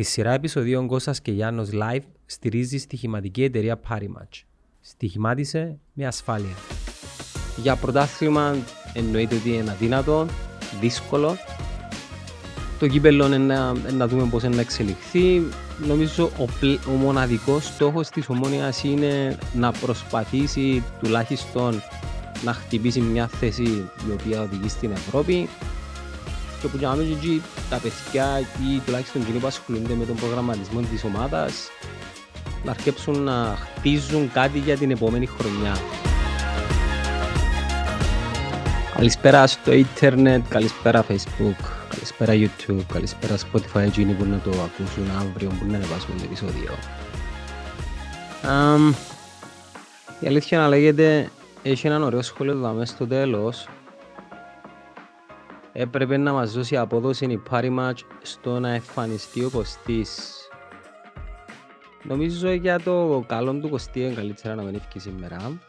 Τη σειρά επεισοδίων Κώστας και Γιάννος Live στηρίζει στοιχηματική εταιρεία Parimatch. Στοιχημάτισε με ασφάλεια. Για πρωτάθλημα εννοείται ότι είναι αδύνατο, δύσκολο. Το κύπελο είναι να, να δούμε πώς είναι να εξελιχθεί. Νομίζω ο, ο μοναδικός στόχος της ομόνιας είναι να προσπαθήσει τουλάχιστον να χτυπήσει μια θέση η οποία οδηγεί στην Ευρώπη και που κάνουμε και τα παιδιά ή τουλάχιστον εκείνοι που ασχολούνται με τον προγραμματισμό της ομάδας να αρκέψουν να χτίζουν κάτι για την επόμενη χρονιά. Καλησπέρα στο ίντερνετ, καλησπέρα facebook, καλησπέρα youtube, καλησπέρα spotify εκείνοι που να το ακούσουν αύριο που να ανεβάσουν το επεισόδιο. Um, η αλήθεια να λέγεται έχει έναν ωραίο σχόλιο εδώ μέσα στο τέλος έπρεπε να μας δώσει απόδοση η πάρη match στο να εμφανιστεί ο Κωστής. Νομίζω για το καλό του Κωστή είναι καλύτερα να μην έφυγε σήμερα.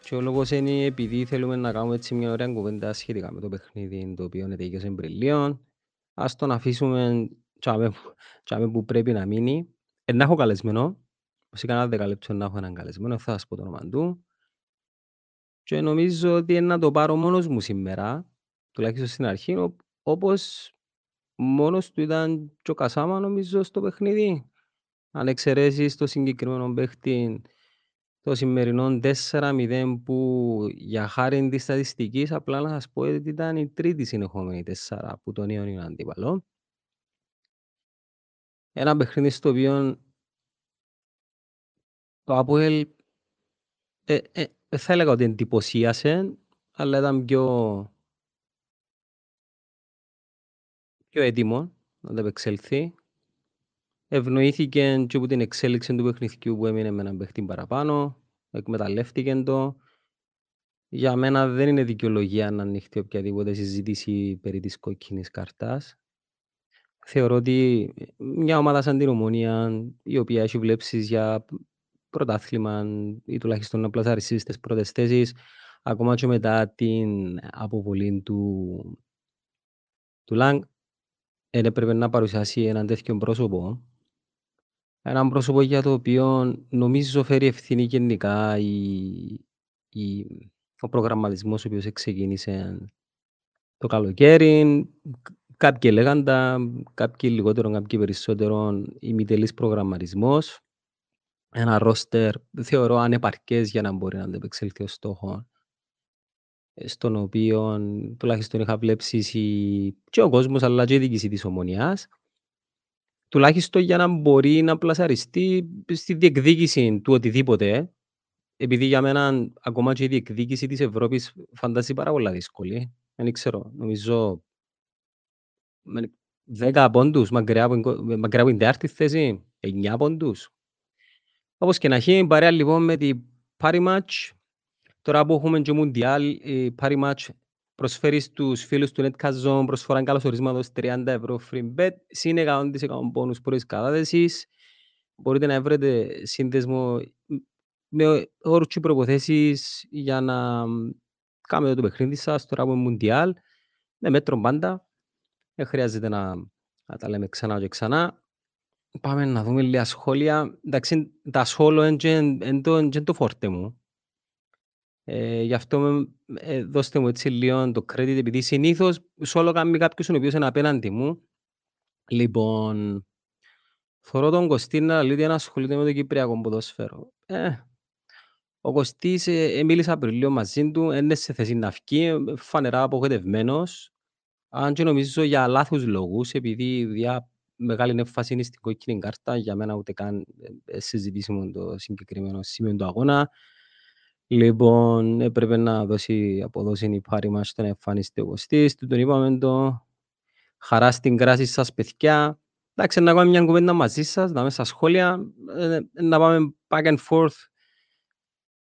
Και ο λόγος είναι επειδή θέλουμε να κάνουμε έτσι μια ωραία κουβέντα σχετικά με το παιχνίδι το οποίο είναι τέτοιος εμπριλίων. Ας τον αφήσουμε τσάμε που πρέπει να μείνει. Ε, να έχω καλεσμένο. Σε κανένα δεκαλέπτο να έχω έναν καλεσμένο, θα σας πω το όνομα του. Και νομίζω ότι να το πάρω μόνος μου σήμερα, τουλάχιστον στην αρχή, όπως μόνος του ήταν και ο Κασάμα νομίζω στο παιχνίδι. Αν εξαιρέσεις το συγκεκριμένο παίχτη το σημερινό 4-0 που για χάρη της στατιστικής απλά να σας πω ότι ήταν η τρίτη συνεχόμενη 4 που τον είναι αντίπαλο. Ένα παιχνίδι στο οποίο το Αποέλ ε, ε, θα έλεγα ότι εντυπωσίασε, αλλά ήταν πιο πιο έτοιμο να τα επεξέλθει. Ευνοήθηκε και από την εξέλιξη του παιχνιδιού που έμεινε με έναν παιχτή παραπάνω, εκμεταλλεύτηκε το. Για μένα δεν είναι δικαιολογία να ανοιχτεί οποιαδήποτε συζήτηση περί της κόκκινης καρτάς. Θεωρώ ότι μια ομάδα σαν την Ομόνια, η οποία έχει βλέψεις για πρωτάθλημα ή τουλάχιστον να πλασαριστεί στις πρώτες θέσεις, ακόμα και μετά την αποβολή του, του Λάγκ, δεν έπρεπε να παρουσιάσει έναν τέτοιο πρόσωπο. Έναν πρόσωπο για το οποίο νομίζω φέρει ευθύνη γενικά η, η, ο προγραμματισμός ο οποίος ξεκίνησε το καλοκαίρι. Κάποιοι λέγαν τα, κάποιοι λιγότερο, κάποιοι περισσότερο ημιτελής προγραμματισμός. Ένα ρόστερ θεωρώ ανεπαρκές για να μπορεί να αντεπεξέλθει ο στόχο στον οποίο τουλάχιστον είχα βλέψει και ο κόσμος αλλά και η διοίκηση της Ομονιάς τουλάχιστον για να μπορεί να πλασαριστεί στη διεκδίκηση του οτιδήποτε επειδή για μένα ακόμα και η διεκδίκηση της Ευρώπης φαντάζει πάρα πολλά δύσκολη. Δεν ξέρω, νομίζω 10 πόντους μακριά από την τεάρτη θέση, 9 πόντους. Όπως και να έχει, παρέα λοιπόν με την Party Match Τώρα που έχουμε και Μουντιάλ, η Party Match προσφέρει στους φίλους του Netcast Zone προσφορά καλώς ορίσματος 30 ευρώ free bet, συν 100% πόνους πρώτης κατάθεσης. Μπορείτε να βρείτε σύνδεσμο με όρους και προποθέσεις για να κάνετε το παιχνίδι σας τώρα που είναι Μουντιάλ, με μέτρο πάντα. Δεν χρειάζεται να, να τα λέμε ξανά και ξανά. Πάμε να δούμε λίγα σχόλια. Εντάξει, τα σχόλια είναι το, το φόρτε μου. Ε, γι' αυτό ε, δώστε μου έτσι λίγο το credit, επειδή συνήθως όλο κάνει κάποιος ο οποίος είναι απέναντι μου. Λοιπόν, φορώ τον Κωστή να λέει ότι ασχολείται με το Κυπριακό ποδόσφαιρο. Ε, ο Κωστής ε, μίλησα πριν λίγο μαζί του, είναι σε θέση να βγει, ε, φανερά απογοητευμένος. Αν και νομίζω για λάθους λόγους, επειδή διά μεγάλη έμφαση είναι στην κόκκινη κάρτα, για μένα ούτε καν ε, συζητήσιμο το συγκεκριμένο σημείο του αγώνα. Λοιπόν, έπρεπε να δώσει αποδόση η πάρη μας στον εμφανιστή ο Κωστής. Του τον είπαμε το χαρά στην κράση σας παιδιά. Εντάξει, να κάνουμε μια κουβέντα μαζί σας, να πάμε στα σχόλια, ε, να πάμε back and forth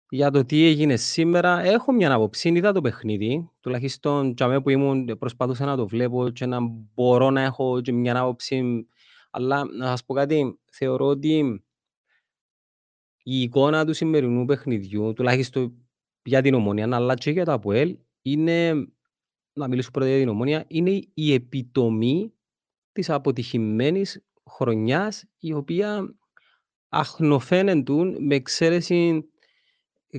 για το τι έγινε σήμερα. Έχω μια άποψη, είδα το παιχνίδι, τουλάχιστον για που ήμουν προσπαθούσα να το βλέπω και να μπορώ να έχω και μια άποψη, αλλά να σας πω κάτι, θεωρώ ότι η εικόνα του σημερινού παιχνιδιού, τουλάχιστον για την Ομόνια, αλλά και για το ΑΠΟΕΛ, είναι, να μιλήσω πρώτα για την Ομόνια, είναι η επιτομή της αποτυχημένης χρονιάς η οποία αχνοφαίνεται με εξαίρεση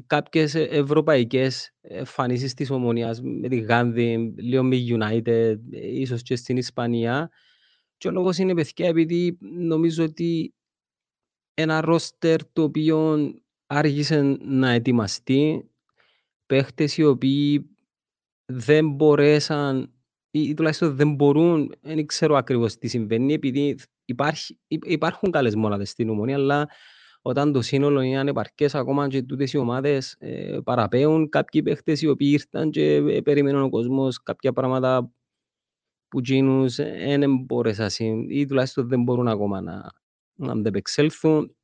κάποιες ε- ευρωπαϊκές εμφανίσεις της Ομονίας με τη Γάνδη, λίγο με United, ίσως και στην Ισπανία. Και ο λόγος είναι παιδιά επειδή νομίζω ότι ένα ρόστερ το οποίο άργησε να ετοιμαστεί, παίχτες οι οποίοι δεν μπορέσαν ή τουλάχιστον δεν μπορούν, δεν ξέρω ακριβώς τι συμβαίνει, επειδή υπάρχει, υπάρχουν καλές μόναδες στην Ομονία, αλλά όταν το σύνολο είναι ανεπαρκές, ακόμα και τούτες οι ομάδες ε, παραπέουν. Κάποιοι παίχτες οι οποίοι ήρθαν και ε, περιμένουν ο κόσμος κάποια πράγματα που γίνουν δεν μπόρεσαν ή τουλάχιστον δεν μπορούν ακόμα να, να αντεπεξέλθουν.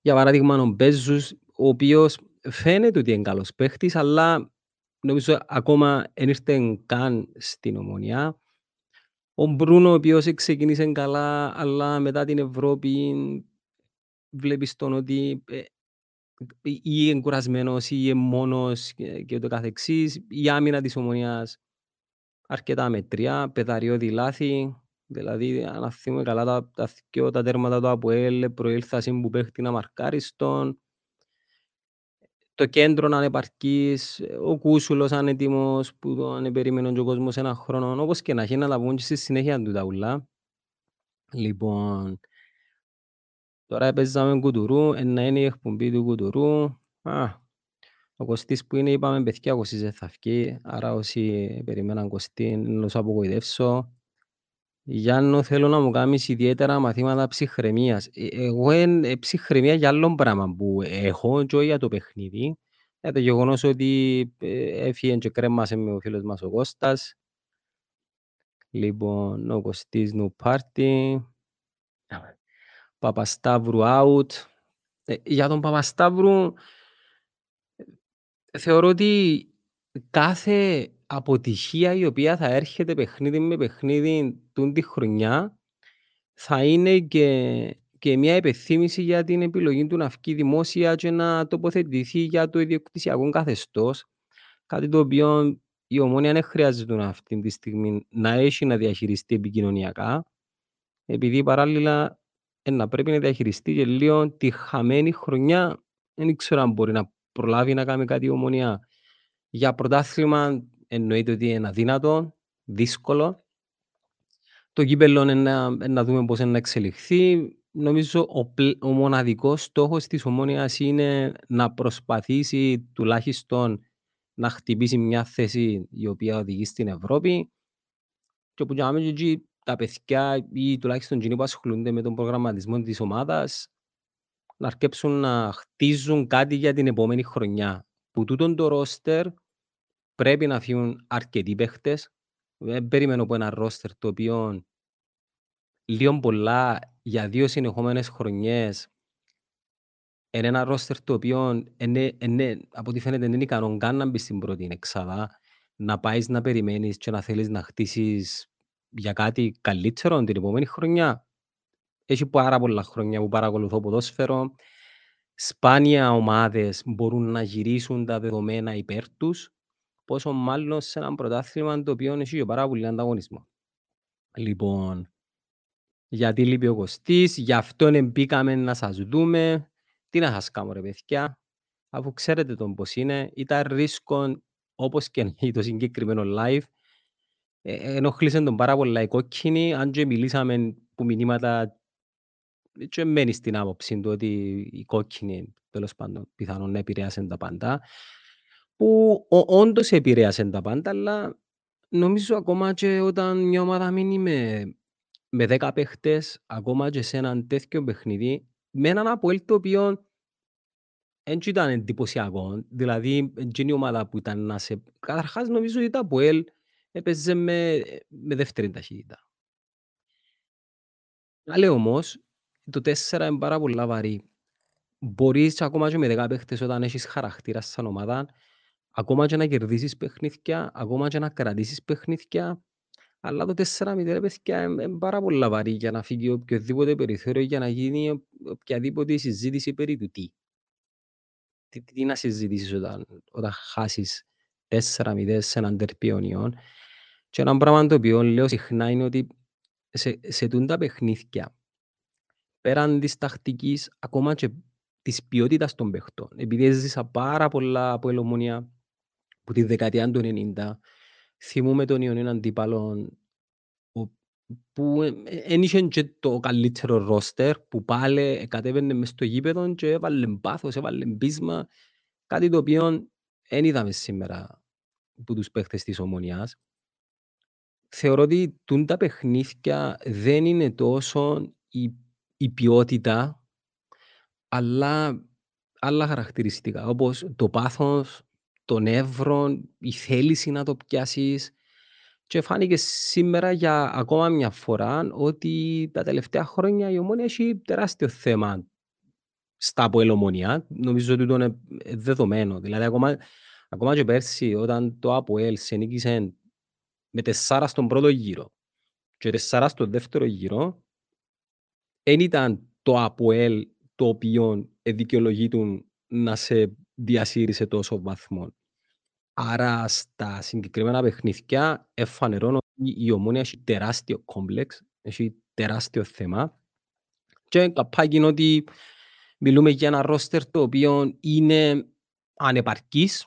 Για παράδειγμα, ο Μπέζους, ο οποίος φαίνεται ότι είναι καλός παίχτης, αλλά νομίζω ακόμα δεν ήρθε καν στην Ομονία. Ο Μπρούνο, ο οποίος ξεκίνησε καλά, αλλά μετά την Ευρώπη βλέπεις τον ότι ε, ή είναι κουρασμένος ή είναι μόνος και, και ούτω καθεξής. Η άμυνα της Ομονίας αρκετά μετριά, πεδαριώδη λάθη. Δηλαδή, αν θυμούμε καλά τα, τα, τα, τα τέρματα του ΑΠΟΕΛ προήλθασαν που παίχτη να μαρκάριστον. Το κέντρο να είναι επαρκής, ο Κούσουλος ανέτοιμος που τον περίμενε και ο κόσμος ένα χρόνο. Όπως και να έχει να τα πούμε στη συνέχεια του τα ουλά. Λοιπόν, τώρα έπαιζαμε κουτουρού, ένα είναι η εκπομπή του κουτουρού. Α, ο Κωστής που είναι, είπαμε, παιδιά, ο Κωστής δεν θα βγει, άρα όσοι περιμέναν Κωστή, να σου απογοητεύσω. Γιάννο, θέλω να μου κάνεις ιδιαίτερα μαθήματα ψυχραιμίας. Ε, εγώ είναι ψυχραιμία για άλλο πράγμα που έχω και για το παιχνίδι. Για το γεγονός ότι ε, έφυγε και κρέμασε με ο φίλος μας ο Κώστας. Λοιπόν, ο Κωστής νου πάρτι. Παπασταύρου out. Ε, για τον Παπασταύρου θεωρώ ότι κάθε αποτυχία η οποία θα έρχεται παιχνίδι με παιχνίδι τούν τη χρονιά θα είναι και, και μια επιθύμηση για την επιλογή του να βγει δημόσια και να τοποθετηθεί για το ιδιοκτησιακό καθεστώς. Κάτι το οποίο η ομόνια δεν χρειάζεται αυτή τη στιγμή να έχει να διαχειριστεί επικοινωνιακά, επειδή παράλληλα να πρέπει να διαχειριστεί και λίγο τη χαμένη χρονιά. Δεν ξέρω αν μπορεί να προλάβει να κάνει κάτι η ομόνια για πρωτάθλημα εννοείται ότι είναι αδύνατο, δύσκολο. Το κύπελλο είναι να, να δούμε πώς είναι να εξελιχθεί. Νομίζω ο, ο μοναδικός στόχος της ομόνιας είναι να προσπαθήσει τουλάχιστον να χτυπήσει μια θέση η οποία οδηγεί στην Ευρώπη και όπου για εκεί τα παιδιά ή τουλάχιστον εκείνοι που ασχολούνται με τον προγραμματισμό της ομάδας να αρκέψουν να χτίζουν κάτι για την επόμενη χρονιά. Που τούτον το ρόστερ πρέπει να φύγουν αρκετοί παίχτες. Δεν περιμένω από ένα ρόστερ το οποίο λίγο πολλά για δύο συνεχόμενες χρονιές είναι ένα ρόστερ το οποίο είναι, είναι, από ό,τι φαίνεται δεν είναι ικανό καν να μπεις στην πρώτη εξάδα να πάεις να περιμένεις και να θέλεις να χτίσεις για κάτι καλύτερο την επόμενη χρονιά. Έχει πάρα πολλά χρόνια που παρακολουθώ ποδόσφαιρο. Σπάνια ομάδες μπορούν να γυρίσουν τα δεδομένα υπέρ τους πόσο μάλλον σε ένα πρωτάθλημα το οποίο έχει πάρα πολύ ανταγωνισμό. Λοιπόν, γιατί λείπει ο Κωστής, γι' αυτό μπήκαμε να σας δούμε. Τι να σας κάνω ρε παιδιά, αφού ξέρετε τον πώς είναι, ήταν ρίσκο όπως και το συγκεκριμένο live. Ε, ενοχλήσαν τον πάρα πολλά οι κόκκινοι, αν και μιλήσαμε που μηνύματα και μένει στην άποψη του ότι οι κόκκινοι τέλος πάντων πιθανόν να επηρεάσουν τα πάντα που όντως επηρέασε τα πάντα, αλλά νομίζω ακόμα και όταν μια ομάδα μείνει με, με 10 παίχτες, ακόμα και σε έναν τέτοιο παιχνίδι, με έναν Αποέλ το οποίο δεν ήταν εντυπωσιακό. Δηλαδή, είναι η ομάδα που ήταν να σε... Καταρχάς, νομίζω ότι το Αποέλ έπαιζε με, με δεύτερη ταχύτητα. Αλλά όμως, το 4 είναι πάρα πολύ βαρύ. Μπορείς ακόμα και με 10 παίχτες όταν έχεις χαρακτήρα σαν ομάδα ακόμα και να κερδίσεις παιχνίδια, ακόμα και να κρατήσεις παιχνίδια, αλλά το 4-0 παιδιά είναι πάρα πολύ βαρύ για να φύγει οποιοδήποτε περιθώριο για να γίνει οποιαδήποτε συζήτηση περί του τι. Τι, τι να συζητήσεις όταν, όταν χάσεις 4-0 σε έναν τερπιονιόν. Και ένα πράγμα το οποίο λέω συχνά είναι ότι σε, σε τούντα παιχνίδια, πέραν της τακτικής, ακόμα και της ποιότητας των παιχτών. Επειδή έζησα πάρα πολλά από ελομονία που τη δεκαετία του 90, θυμούμε τον Ιωνίων αντίπαλο που δεν είχε και το καλύτερο ρόστερ που πάλι κατέβαινε μες στο γήπεδο και έβαλε πάθος, έβαλε πείσμα, κάτι το οποίο δεν είδαμε σήμερα από τους παίχτες της Ομονιάς. Θεωρώ ότι τα παιχνίδια δεν είναι τόσο η, η ποιότητα, αλλά άλλα χαρακτηριστικά, όπως το πάθος, το νεύρο, η θέληση να το πιάσεις. Και φάνηκε σήμερα για ακόμα μια φορά ότι τα τελευταία χρόνια η Ομόνια έχει τεράστιο θέμα στα αποελομονία. Νομίζω ότι είναι δεδομένο. Δηλαδή, ακόμα, ακόμα και πέρσι, όταν το ΑΠΟΕΛ σε νίκησε με τεσσάρα στον πρώτο γύρο και τεσσάρα στον δεύτερο γύρο, δεν ήταν το ΑΠΟΕΛ το οποίο δικαιολογεί να σε διασύρει σε τόσο βαθμό. Άρα στα συγκεκριμένα παιχνίδια εφανερώνω ότι η Ομόνια έχει τεράστιο κόμπλεξ, έχει τεράστιο θέμα και καπάκι είναι ότι μιλούμε για ένα ρόστερ το οποίο είναι ανεπαρκής,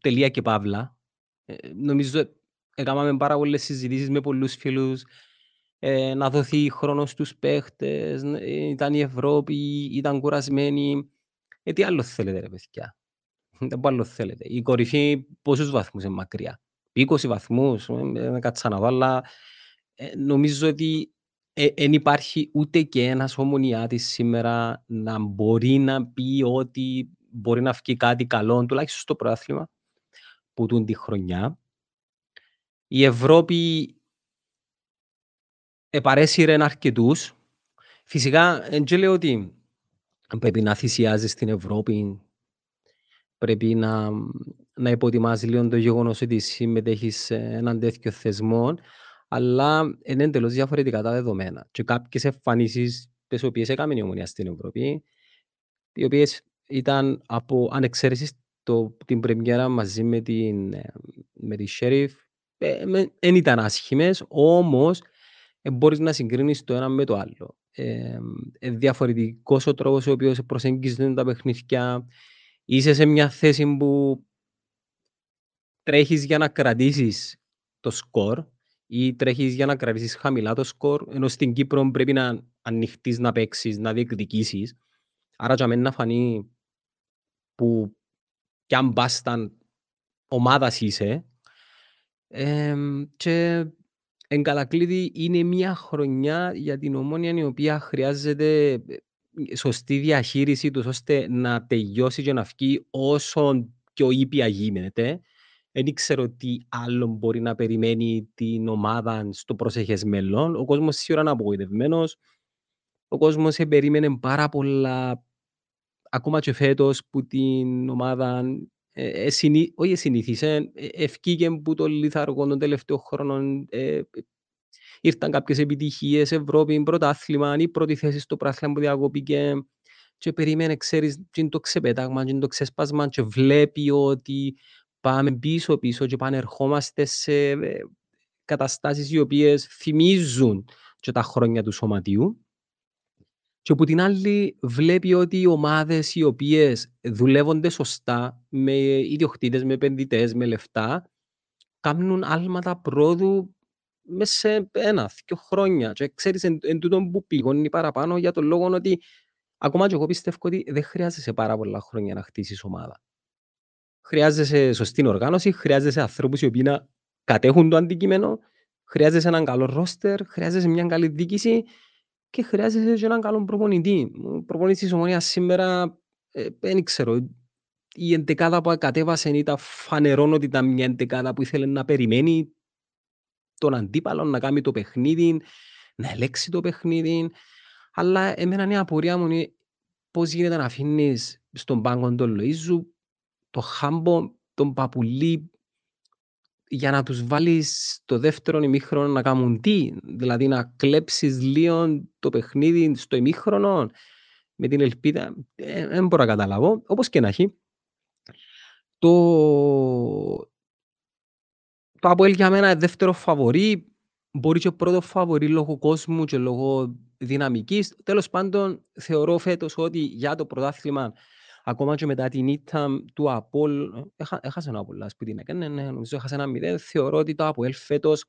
τελεία και παύλα. Ε, νομίζω έκαναμε πάρα πολλές συζητήσεις με πολλούς φίλους ε, να δοθεί χρόνος στους παίχτες, ε, ήταν η Ευρώπη, ήταν κουρασμένοι. Ε, τι άλλο θέλετε ρε παιδιά; Δεν πω άλλο θέλετε. Η κορυφή πόσους βαθμούς είναι μακριά; 20 βαθμούς, δεν κάτσα να δω, αλλά ε, νομίζω ότι δεν ε, υπάρχει ούτε και ένας ομονιάτης σήμερα να μπορεί να πει ότι μπορεί να βγει κάτι καλό, τουλάχιστον στο προάθλημα, που τούν τη χρονιά. Η Ευρώπη επαρέσυρε αρκετούς. Φυσικά, δεν λέω ότι πρέπει να θυσιάζεις στην Ευρώπη πρέπει να, να υποτιμάς λίγο το γεγονός ότι συμμετέχεις σε έναν τέτοιο θεσμό, αλλά είναι εντελώς διαφορετικά τα δεδομένα. Και κάποιες εμφανίσεις, τις οποίες έκαμε η ομονία στην Ευρώπη, οι οποίες ήταν από ανεξαίρεσης το, την πρεμιέρα μαζί με, την, με τη Sheriff, δεν ε, ήταν άσχημες, όμως ε, μπορείς να συγκρίνεις το ένα με το άλλο. Ε, ε, διαφορετικός ο τρόπος ο οποίος προσεγγίζονται τα παιχνίδια, είσαι σε μια θέση που τρέχεις για να κρατήσεις το σκορ ή τρέχεις για να κρατήσεις χαμηλά το σκορ, ενώ στην Κύπρο πρέπει να ανοιχτείς να παίξεις, να διεκδικήσεις. Άρα για μένα να φανεί που κι αν μπάσταν ομάδας είσαι ε, και εν κατακλείδη είναι μια χρονιά για την ομόνια η οποία χρειάζεται σωστή διαχείριση τους ώστε να τελειώσει και να βγει όσο πιο ήπια γίνεται. Δεν ξέρω τι άλλο μπορεί να περιμένει την ομάδα στο προσεχές μέλλον. Ο κόσμος σίγουρα είναι απογοητευμένος. Ο κόσμος περίμενε πάρα πολλά ακόμα και φέτος που την ομάδα ε, ε, συνή, όχι συνήθισε, ε, ευκήγε που το λιθαργό των τελευταίων χρόνων ε, ήρθαν κάποιες επιτυχίες, Ευρώπη, πρωτάθλημα, η πρώτη θέση στο πράθλημα που διακοπήκε και περίμενε, ξέρεις, και το ξεπέταγμα, και το ξεσπάσμα και βλέπει ότι πάμε πίσω-πίσω και πανερχόμαστε σε ε, καταστάσεις οι οποίες θυμίζουν και τα χρόνια του σωματιού. Και από την άλλη βλέπει ότι οι ομάδες οι οποίες δουλεύονται σωστά με ιδιοκτήτες, με επενδυτές, με λεφτά, κάνουν άλματα πρόοδου μέσα σε ένα, δύο χρόνια. Και ξέρεις, εν, εν τούτο που πηγώνει παραπάνω για τον λόγο ότι ακόμα και εγώ πιστεύω ότι δεν χρειάζεσαι πάρα πολλά χρόνια να χτίσεις ομάδα. Χρειάζεσαι σωστή οργάνωση, χρειάζεσαι ανθρώπους οι οποίοι να κατέχουν το αντικείμενο, χρειάζεσαι έναν καλό ρόστερ, χρειάζεσαι μια καλή διοίκηση και χρειάζεσαι και έναν καλό προπονητή. Ο προπονητής της ομονία σήμερα ε, δεν ξέρω. Η εντεκάδα που κατέβασε ήταν φανερόν ότι ήταν μια εντεκάδα που ήθελε να περιμένει τον αντίπαλο να κάνει το παιχνίδι, να ελέξει το παιχνίδι. Αλλά εμένα η απορία μου είναι πώς γίνεται να αφήνεις στον πάγκο τον Λοΐζου, το Χάμπο, τον Παπουλή, για να τους βάλεις το δεύτερο ημίχρονο να κάνουν τι, δηλαδή να κλέψεις λίγο το παιχνίδι στο ημίχρονο με την ελπίδα, ε, δεν μπορώ να καταλάβω, όπως και να έχει. Το, το Αποέλ για μένα δεύτερο φαβορή, μπορεί και πρώτος φαβορή λόγω κόσμου και λόγω δυναμικής. Τέλος πάντων, θεωρώ φέτος ότι για το πρωτάθλημα, ακόμα και μετά την ήττα του Απόλ, έχα, έχασε ένα Απόλ, ας πούμε, ναι, ναι, νομίζω έχασε ένα μηδέν, θεωρώ ότι το Απόλ φέτος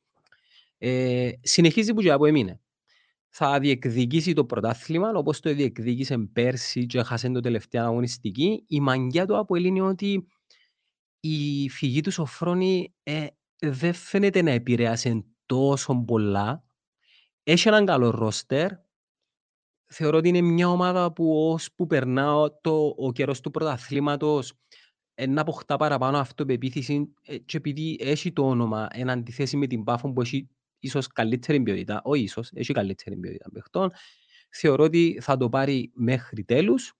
ε, συνεχίζει που και από έμεινε. Θα διεκδικήσει το πρωτάθλημα, όπως το διεκδίκησε πέρσι και έχασε το τελευταίο αγωνιστική. Η μαγκιά του Απόλ είναι ότι η φυγή του Σοφρόνη ε, δεν φαίνεται να επηρέασε τόσο πολλά. Έχει έναν καλό ρόστερ. Θεωρώ ότι είναι μια ομάδα που ώσπου περνά το, ο καιρός του πρωταθλήματος να αποκτά παραπάνω αυτοπεποίθηση ε, και επειδή έχει το όνομα εν αντιθέσει με την Πάφο που έχει ίσως καλύτερη ποιότητα, όχι ίσως, έχει καλύτερη ποιότητα παιχτών, θεωρώ ότι θα το πάρει μέχρι τέλους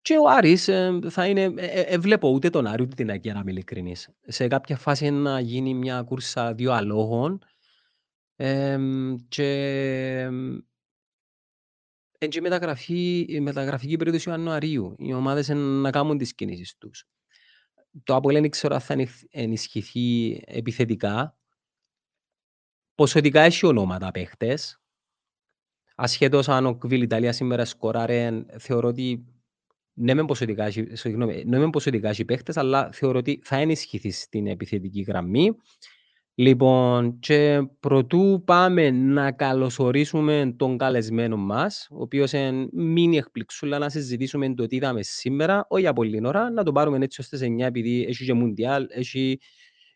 και ο Άρης ε, θα είναι, ε, ε, ε, βλέπω ούτε τον Άρη ούτε την Αγία να είμαι ειλικρινής. Σε κάποια φάση να γίνει μια κούρσα δύο αλόγων ε, και εν και μεταγραφή, η μεταγραφική περίοδος Ιανουαρίου. Οι ομάδες να κάνουν τις κινήσεις τους. Το Απόλλεν δεν ξέρω αν θα ενισχυθεί επιθετικά. Ποσοτικά έχει ονόματα παίχτες. Ασχέτως αν ο Κβίλ Ιταλία σήμερα σκοράρε, θεωρώ ότι ναι με ποσοτικά, συγγνώμη, ναι με ποσοτικά έχει παίχτες, αλλά θεωρώ ότι θα ενισχυθεί στην επιθετική γραμμή. Λοιπόν, και προτού πάμε να καλωσορίσουμε τον καλεσμένο μας, ο οποίος είναι μήνυ εκπληξούλα να συζητήσουμε το τι είδαμε σήμερα, όχι για πολλή ώρα, να το πάρουμε έτσι ώστε σε 9, επειδή έχει και Μουντιάλ, έχει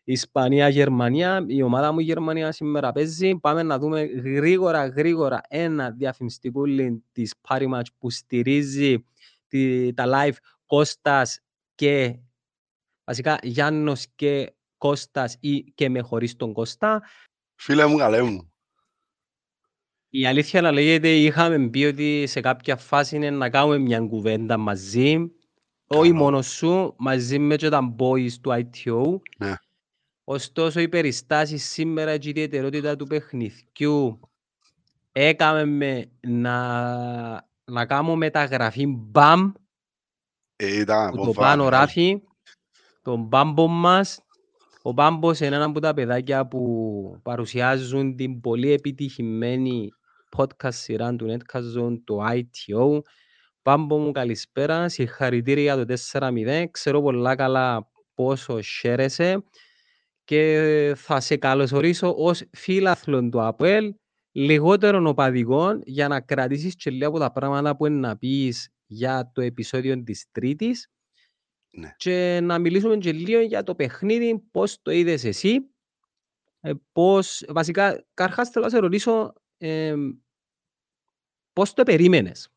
Ισπανία, Γερμανία, η ομάδα μου Γερμανία σήμερα παίζει. Πάμε να δούμε γρήγορα, γρήγορα ένα διαφημιστικό link της Parimatch που στηρίζει τη, τα live Κώστας και βασικά Γιάννος και Κώστας ή και με χωρίς τον Κώστα. Φίλε μου, καλέ μου. Η αλήθεια να λέγεται, είχαμε πει ότι σε κάποια φάση είναι να κάνουμε μια κουβέντα μαζί, όχι μόνος σου, μαζί με και τα boys του ITO. Ναι. Ωστόσο, οι περιστάσεις σήμερα και η ιδιαιτερότητα του παιχνιδιού έκαμε με να, να κάνουμε μεταγραφή μπαμ Ε, ήταν που από το πάνω βάρα. ράφει τον μπάμπο μας. Ο μπάμπος είναι ένα από τα παιδάκια που παρουσιάζουν την πολύ επιτυχημένη podcast σειρά του Netcast το ITO. Μπάμπο μου καλησπέρα, συγχαρητήρια για το 4-0. Ξέρω πολλά καλά πόσο χαίρεσαι και θα σε καλωσορίσω ως φίλαθλον του ΑΠΟΕΛ λιγότερων οπαδικών για να κρατήσεις και λίγα από τα πράγματα που είναι να πεις για το επεισόδιο της Τρίτης Ναι. και να μιλήσουμε και λίγο για το παιχνίδι, πώς το είδες εσύ, ε, πώς, βασικά, καρχάς θέλω να σε ρωτήσω ε, πώς το περίμενες;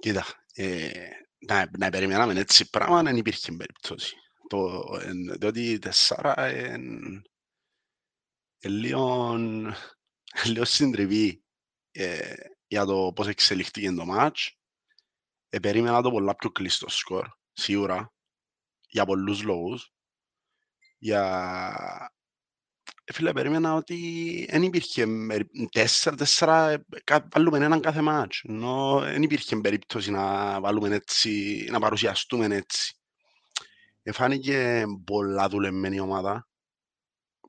Κοίτα, ε, να, να περιμέναμε έτσι πράγμα δεν υπήρχε περίπτωση. Το, εν, διότι τεσσάρα είναι λίγο, λίγο συντριβή ε, για το πώς εξελιχθήκε το μάτς. Ε, περίμενα το πολλά πιο κλειστό σκορ, σίγουρα, για πολλούς λόγους. Για... Ε, φίλε, περίμενα ότι δεν υπήρχε μερι- τέσσερα, τέσσερα, ε, κα- βάλουμε έναν κάθε μάτς. Ενώ δεν υπήρχε περίπτωση να βάλουμε έτσι, να παρουσιαστούμε έτσι. Εφάνηκε πολλά δουλεμένη ομάδα.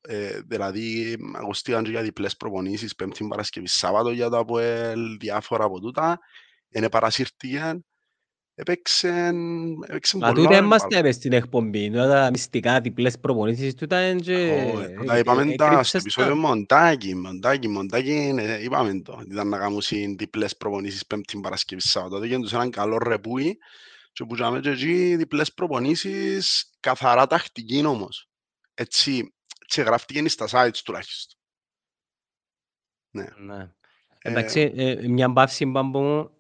Ε, δηλαδή, ακουστήκαν και για διπλές προπονήσεις, Πέμπτη Παρασκευή Σάββατο για το ΑΠΟΕΛ, διάφορα από τούτα. Είναι παρασύρτηκε. Έπαιξε, έπαιξε Μα πολλά. τούτε είμαστε μες στην εκπομπή, τούτα τα μυστικά διπλές προπονήσεις, τούτα είναι και... Όχι, ε, Τα ε, είπαμε τα στο έκρυψες τα. επεισόδιο μοντάκι, μοντάκι, μοντάκι, ε, είπαμε το. Ήταν να κάνουν διπλές προπονήσεις Πέμπτη Παρασκευή Σάββατο. Τότε γίνονται έναν καλό ρεπούι και που είχαμε και εκεί διπλές προπονήσεις καθαρά τακτική όμως. Έτσι, έτσι γράφτηκε στα sites τουλάχιστον. Ναι. Εντάξει, ε, μια μπαύση μπαμπό μου,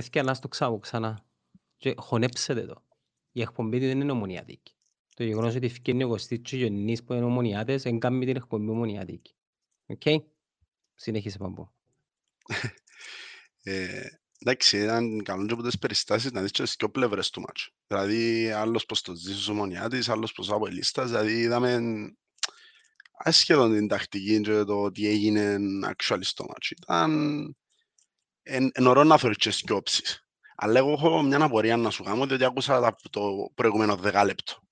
παιδιά να στο ξάβω ξανά. Και χωνέψετε το. Η εκπομπή του δεν είναι ομονιατική. Το γεγονός ότι ευκαινεί ο Κωστής και ο Γιοννής που είναι ομονιάτες, δεν κάνει την εκπομπή ομονιατική. Οκ. Συνέχισε μπαμπό. Ε, εντάξει, ήταν καλό και από τις περιστάσεις να δεις και τις δυο πλευρές του μάτσου. Δηλαδή, άλλος πως το ζήσεις ο Μονιάτης, άλλος πως ο Αποελίστας, δηλαδή είδαμε ασχεδόν την τακτική και το τι έγινε actually στο μάτσο. Ήταν εν, εν ωραίο να θεωρείς και σκιόψεις. Αλλά εγώ έχω μια απορία να σου κάνω, διότι άκουσα τα- το προηγούμενο δεκάλεπτο.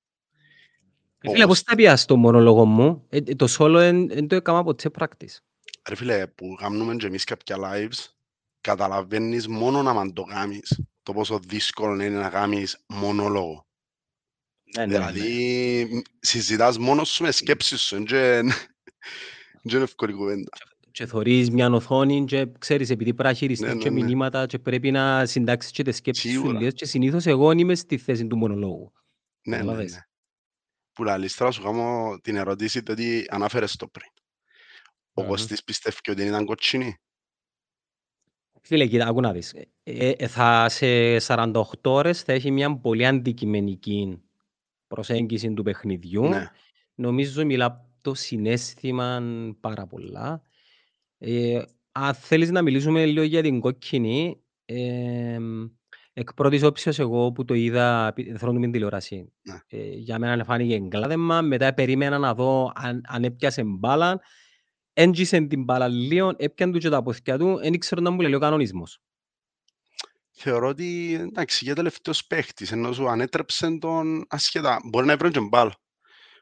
Ε, Φίλε, πώς θα πιάσεις το μονόλογο μου, ε, ε, το solo δεν το έκανα ποτέ practice. Ρε φίλε, που κάνουμε και εμείς κάποια lives, καταλαβαίνεις μόνο να το κάνεις το πόσο δύσκολο είναι να κάνεις μονόλογο. Ναι, ναι, δηλαδή, ναι. συζητάς μόνος σου με σκέψεις σου, δεν είναι εύκολη κουβέντα. Και θωρείς μια οθόνη και ξέρεις, επειδή πρέπει να χειριστείς ναι, και ναι, ναι. μηνύματα και πρέπει να συντάξεις και τις σκέψεις σου λες και συνήθως εγώ είμαι στη θέση του μονολόγου. Ναι, ναι, ναι. Που λαλείς τώρα σου κάνω την ερώτηση ότι ανάφερες το πριν. Ο Κωστής πιστεύει ότι ήταν κοτσινή. Φίλε, κοίτα, ακού να δεις. Ε, ε, θα, σε 48 ώρες θα έχει μια πολύ αντικειμενική προσέγγιση του παιχνιδιού. Ναι. Νομίζω μιλά το συνέστημα πάρα πολλά. Ε, αν θέλεις να μιλήσουμε λίγο για την κόκκινη, ε, εκ πρώτης όψεως εγώ που το είδα, θέλω την τηλεόραση. Ναι. Ε, για μένα φάνηκε εγκλάδεμα, μετά περίμενα να δω αν, αν έπιασε μπάλα έντζησε την μπάλα λίγο, έπιαν του και τα ποθηκιά του, δεν ήξερα να μου λέει ο κανονισμός. Θεωρώ ότι, εντάξει, για τελευταίος παίχτης, ενώ σου ανέτρεψε τον ασχετά. Μπορεί να έβρεν και μπάλα.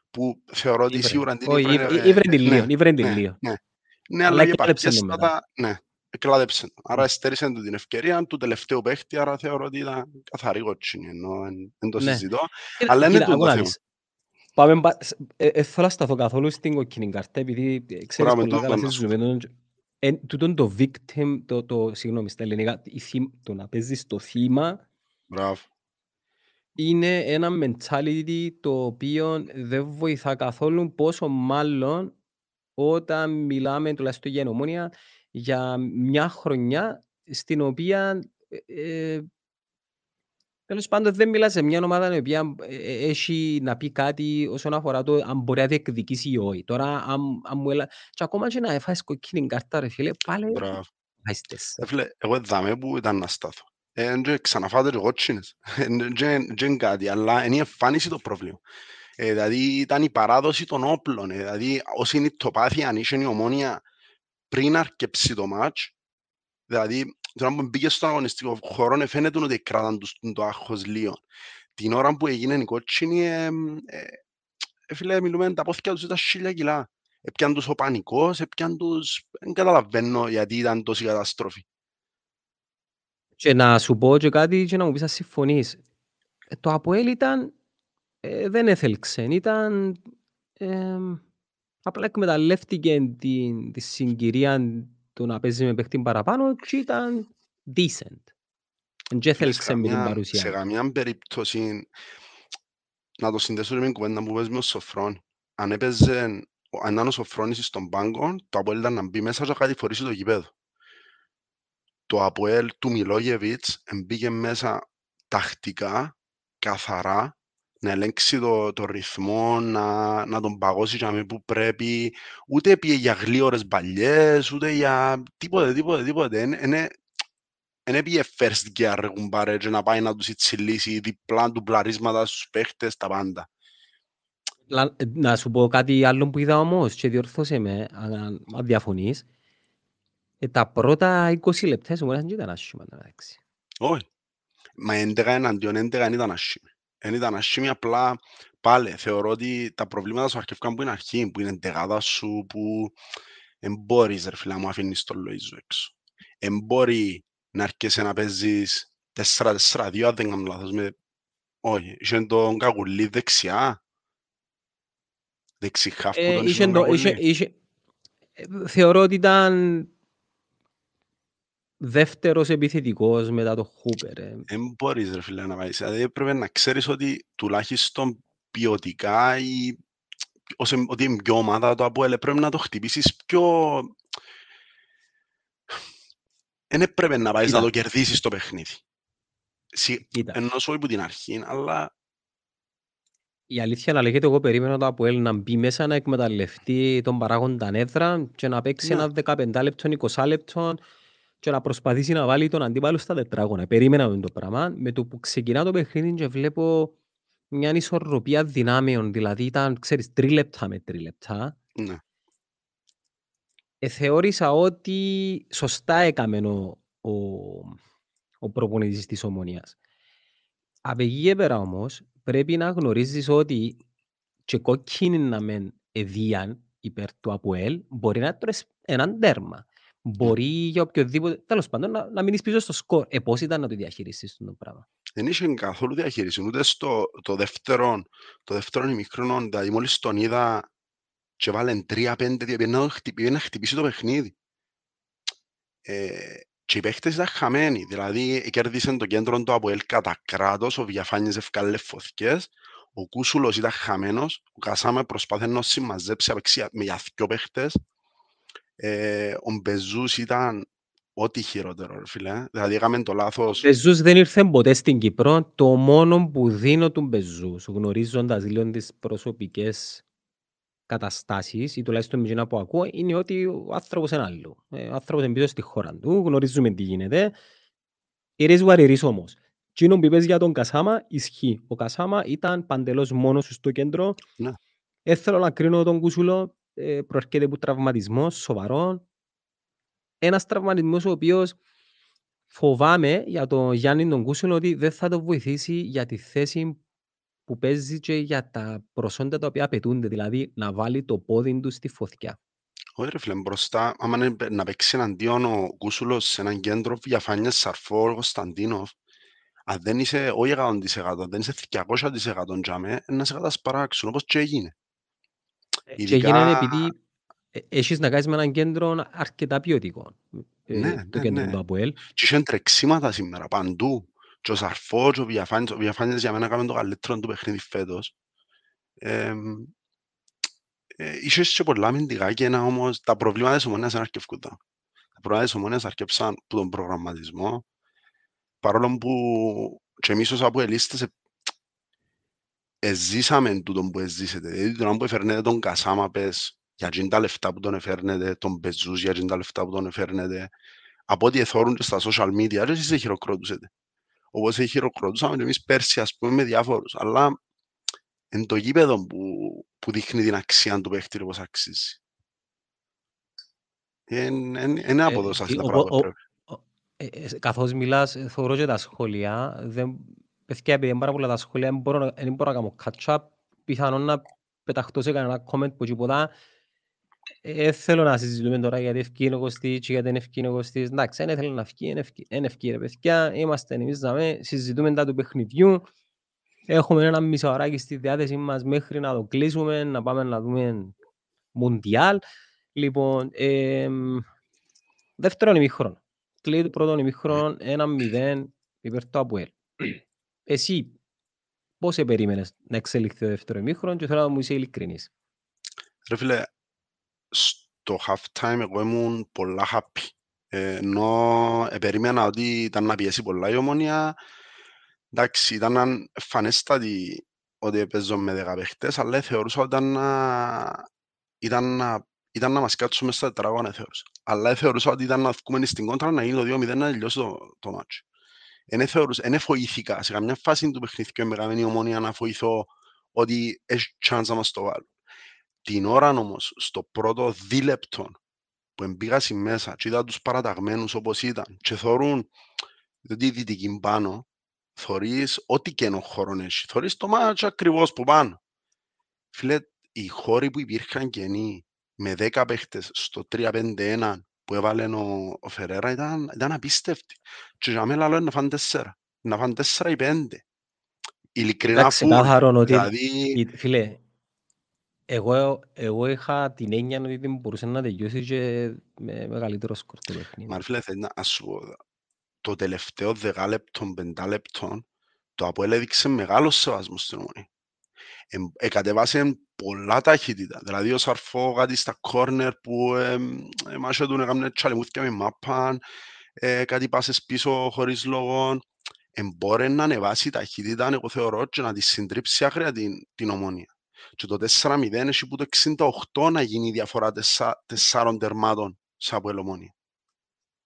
Που θεωρώ ότι σίγουρα την ήβρεν την λίγο, ήβρεν την λίγο. Ναι, αλλά για παρκέστατα, ναι, εκλάδεψε. Άρα εστέρισε την ευκαιρία του τελευταίου παίχτη, άρα θεωρώ ότι ήταν καθαρή κότσινη, ενώ δεν το ναι. συζητώ. Αλλά είναι το θέμα. Πάμε, ε, ε, θέλω να σταθώ καθόλου στην κοκκινή καρτά, επειδή ε, ξέρεις πολύ καλά σε ζούμε. Τούτον το victim, το, το, συγγνώμη στα ελληνικά, το να παίζεις το θύμα, Μπράβο. είναι ένα mentality το οποίο δεν βοηθά καθόλου, πόσο μάλλον όταν μιλάμε τουλάχιστον για νομόνια για μια χρονιά στην οποία ε, Τέλος πάντων, δεν μιλάς σε μια ομάδα η οποία ε, ε, έχει να πει κάτι όσον αφορά το αν μπορεί να διεκδικήσει ή όχι. Τώρα, αν, αν μου έλα... Και ακόμα και να έφαγες κοκκίνη κάρτα, ρε φίλε, πάλι... Μπράβο. Φίλε, εγώ εδάμε που ήταν να στάθω. Ε, ξαναφάτε και κότσινες. Δεν κάτι, αλλά είναι η εμφάνιση το πρόβλημα. Ε, δηλαδή ήταν η παράδοση των όπλων. Ε, δηλαδή, όσοι είναι το πάθη, αν είσαι η ομόνια πριν αρκεψεί το μάτς, δηλαδή τώρα που μπήκες στον αγωνιστικό χώρο φαίνεται ότι κράταν τους το άγχος λίγο. Την ώρα που έγινε η κότσινη, ε, ε, φίλε, μιλούμε, τα πόθηκια τους ήταν χίλια κιλά. Έπιαν τους ο πανικός, έπιαν τους... Δεν καταλαβαίνω γιατί ήταν τόση καταστροφή. Και να σου πω και κάτι και να μου πεις να συμφωνείς. Ε, το Αποέλ ήταν... Ε, δεν έθελξε. Ήταν... Ε, απλά εκμεταλλεύτηκε τη, τη συγκυρία του να παίζει με παίχτη παραπάνω και ήταν decent. Και θέλξε με την παρουσία. Σε καμιά περίπτωση να το συνδέσω με την κουβέντα που παίζει με ο Σοφρόν. Αν έπαιζε, αν ήταν ο Σοφρόνης στον πάγκο, το Αποέλ ήταν να μπει μέσα και κάτι φορήσει το γηπέδο. Το Αποέλ του Μιλόγεβιτς μπήκε μέσα τακτικά, καθαρά, να ελέγξει το, το ρυθμό, να, να τον παγώσει για που πρέπει, ούτε πήγε για γλύωρες μπαλιές, ούτε για τίποτε, τίποτε, τίποτε. Δεν πήγε first gear κουμπάρε και να πάει να τους υτσιλήσει διπλά του πλαρίσματα στους παίχτες, τα πάντα. Να σου πω κάτι άλλο που είδα όμως και διορθώσε με αν, αν διαφωνείς. Ε, τα πρώτα 20 λεπτά σου δεν ήταν άσχημα. Όχι. Μα 11 εναντίον 11 ήταν άσχημα δεν ήταν άσχημη, απλά πάλι θεωρώ ότι τα προβλήματα σου αρκευκάν που είναι αρχή, που είναι εντεγάδα σου, που δεν μπορείς ρε φίλα μου αφήνεις τον Λοΐζο έξω. Δεν μπορεί να έρχεσαι να παίζεις 4-4-2, αν δεν κάνω λάθος, με... όχι, είχε τον Καγουλή δεξιά, δεξιχάφ που ε, τον είχε τον Καγουλή. Θεωρώ ότι ήταν δεύτερος επιθετικός μετά το Χούπερ. Δεν μπορείς ρε φίλε να πάει. Δηλαδή πρέπει να ξέρεις ότι τουλάχιστον ποιοτικά ή ότι είναι πιο ομάδα το Αποέλ πρέπει να το χτυπήσεις πιο... Δεν έπρεπε να πάει να το κερδίσεις το παιχνίδι. Ενώ σου από την αρχή, αλλά... Η αλήθεια να λέγεται, εγώ περίμενα το Αποέλ να μπει μέσα να εκμεταλλευτεί τον παράγοντα έδρα και να παίξει ναι. ένα 15 λεπτό, 20 λεπτό και να προσπαθήσει να βάλει τον αντίπαλο στα τετράγωνα. Περίμενα το πράγμα. Με το που ξεκινά το παιχνίδι και βλέπω μια ισορροπία δυνάμεων, δηλαδή ήταν, ξέρεις, τρίλεπτα με τρίλεπτα. Ναι. Ε, θεώρησα ότι σωστά έκαμε ο, ο, ο προπονητής της Ομονίας. Από εκεί πέρα όμως πρέπει να γνωρίζεις ότι και κόκκινη να μεν εδίαν υπέρ του ΑΠΟΕΛ, μπορεί να έτρες έναν τέρμα. Μπορεί για οποιοδήποτε, τέλος πάντων, να, να μείνεις πίσω στο σκορ. Ε, πώς ήταν να το διαχειριστείς το πράγμα; Δεν είχε καθόλου διαχείριση, ούτε στο το δεύτερο, το δεύτερο ημιχρόνο, δηλαδή μόλις τον είδα και βάλεν τρία-πέντε, πήγαινε να χτυπήσει, να χτυπήσει το παιχνίδι. Ε, και οι παίχτες ήταν χαμένοι, δηλαδή κέρδισαν το κέντρο του από ΕΛ κατά κράτος, ο Βιαφάνης ευκάλε φωθηκές, ο Κούσουλος ήταν χαμένος, ο Κασάμε προσπάθησε να συμμαζέψει απεξία με για δυο παίχτες, ε, ο Μπεζούς ήταν ό,τι χειρότερο, φίλε. Δηλαδή έκαμε το λάθος. Ο Μπεζούς δεν ήρθε ποτέ στην Κύπρο. Το μόνο που δίνω του Μπεζούς, γνωρίζοντας λίγο τις προσωπικές καταστάσεις ή τουλάχιστον με που ακούω είναι ότι ο άνθρωπος είναι άλλο. Ε, ο άνθρωπος είναι πίσω στη χώρα του, γνωρίζουμε τι γίνεται. It is what it is όμως. Τι που είπες για τον Κασάμα ισχύει. Ο Κασάμα ήταν παντελώς μόνος σου στο κέντρο. Ναι. Έθελα να κρίνω τον Κούσουλο, ε, προέρχεται από τραυματισμός σοβαρό. Ένας τραυματισμός ο οποίος φοβάμαι για τον Γιάννη τον Κούσουλο ότι δεν θα το βοηθήσει για τη θέση που παίζει και για τα προσόντα τα οποία απαιτούνται, δηλαδή να βάλει το πόδι του στη φωτιά. Όχι ρε φίλε, μπροστά, άμα είναι να παίξει εναντίον ο Κούσουλος σε έναν κέντρο διαφάνειας Σαρφό, Κωνσταντίνοφ, αν δεν είσαι όχι 100%, αν δεν είσαι 200% τζάμε, να σε κατασπαράξουν, όπως και έγινε. Ε, και έγινε επειδή ε, έχεις να κάνεις με έναν κέντρο αρκετά ποιοτικό. Ε, ναι, το ναι, κέντρο ναι. του ΑΠΟΕΛ. Και είχαν τρεξίματα σήμερα παντού και ο Σαρφός, ο Βιαφάνης, ο Βιαφάνης για μένα έκαμε το καλύτερο του παιχνίδι φέτος. Ε, ε, είχες και πολλά αμυντικά και ένα όμως, τα προβλήματα της ομονίας δεν αρκευκούν. Τα προβλήματα της ομονίας αρκεψαν από τον προγραμματισμό, παρόλο που και εμείς ως αποελίστες εζήσαμε τούτο που εζήσετε. Δηλαδή τον που εφέρνετε τον Κασάμα πες για τα λεφτά που τον εφέρνετε, τον Πεζούς για τα λεφτά που τον εφέρνετε, από ό,τι εθώρουν και στα social media, δεν εσείς χειροκρότουσετε όπως χειροκροτούσαμε και εμείς πέρσι ας πούμε με διάφορους. Αλλά είναι το γήπεδο που, που δείχνει την αξία του παίχτη όπως αξίζει. Είναι, είναι, είναι αποδόσα αυτά τα πράγματα. Ε, ε, καθώς μιλάς, θεωρώ και τα σχόλια, δεν, παιδιά, επειδή είναι πάρα πολλά τα σχόλια, δεν μπορώ, δεν μπορώ να κάνω catch-up, πιθανόν να πεταχτώ σε κανένα comment που τίποτα, ε, θέλω να συζητούμε τώρα γιατί ευκεί ο Κωστής και γιατί δεν ευκεί ο Κωστής. Εντάξει, δεν ήθελε να ευκεί, δεν ευκεί ρε παιδιά. Είμαστε εμείς να συζητούμε τα του παιχνιδιού. Έχουμε ένα μισοαράκι στη διάθεση μας μέχρι να το κλείσουμε, να πάμε να δούμε Μουντιάλ. Λοιπόν, ε, δεύτερον ημίχρονο. Κλείνει πρώτον ημίχρονο, ένα μηδέν υπέρ το Αποέλ. Εσύ πώς περίμενες να εξελιχθεί το δεύτερο ημίχρονο και θέλω να μου είσαι ειλικρινής. Ρε φίλε, στο halftime εγώ ήμουν πολλά happy. Ε, ενώ ε, περίμενα ότι ήταν να πιέσει πολλά η ομόνια. Εντάξει, ήταν φανέστατη ότι παίζω με δέκα παίχτες, αλλά θεωρούσα ότι ήταν να, ήταν να, ήταν να μας κάτσουμε στα τετράγωνα, θεωρούσα. Αλλά θεωρούσα ότι ήταν να βγούμε στην κόντρα να γίνει το 2-0 να τελειώσει το, το μάτσο. Δεν θεωρούσα, δεν φοήθηκα σε καμιά φάση του παιχνιδιού με καμένη ομόνια να φοηθώ ότι έχεις chance να μας το βάλουν. Την ώρα όμως, στο πρώτο δίλεπτο που εμπήγα μέσα και είδα τους παραταγμένους όπως ήταν και θωρούν τη δυτική πάνω, θωρείς ό,τι και ενώ χώρο έχει. Θωρείς το μάτσο ακριβώς που πάνω. Φίλε, οι χώροι που υπήρχαν καινοί με 10 παίχτες στο 3-5-1 που έβαλε ο, ο Φερέρα ήταν, ήταν απίστευτοι. Και για μένα λέω να φάνε 4. Να φάνε 4 ή 5. Ειλικρινά που... Δηλαδή... Φίλε, εγώ, εγώ είχα την έννοια ότι δεν μπορούσε να τελειώσει και με μεγαλύτερο σκορ το παιχνίδι. Μα φίλε, θέλει να σου πω, το τελευταίο δεκάλεπτο, πεντάλεπτο, το Αποέλ έδειξε μεγάλο σεβασμό στην ομονή. Ε, εκατεβάσε πολλά ταχύτητα. Δηλαδή ο Σαρφό κάτι στα κόρνερ που εμάς του έκαμε τσαλιμούθηκια με μάπαν, ε, κάτι πάσες πίσω χωρίς λόγο. Εμπόρε να ανεβάσει ταχύτητα, εγώ θεωρώ, και να της συντρίψει άχρια την, την ομόνια και το 4-0 έχει που το 68 να γίνει η διαφορά τεσσάρων τερμάτων σε από ελομόνια.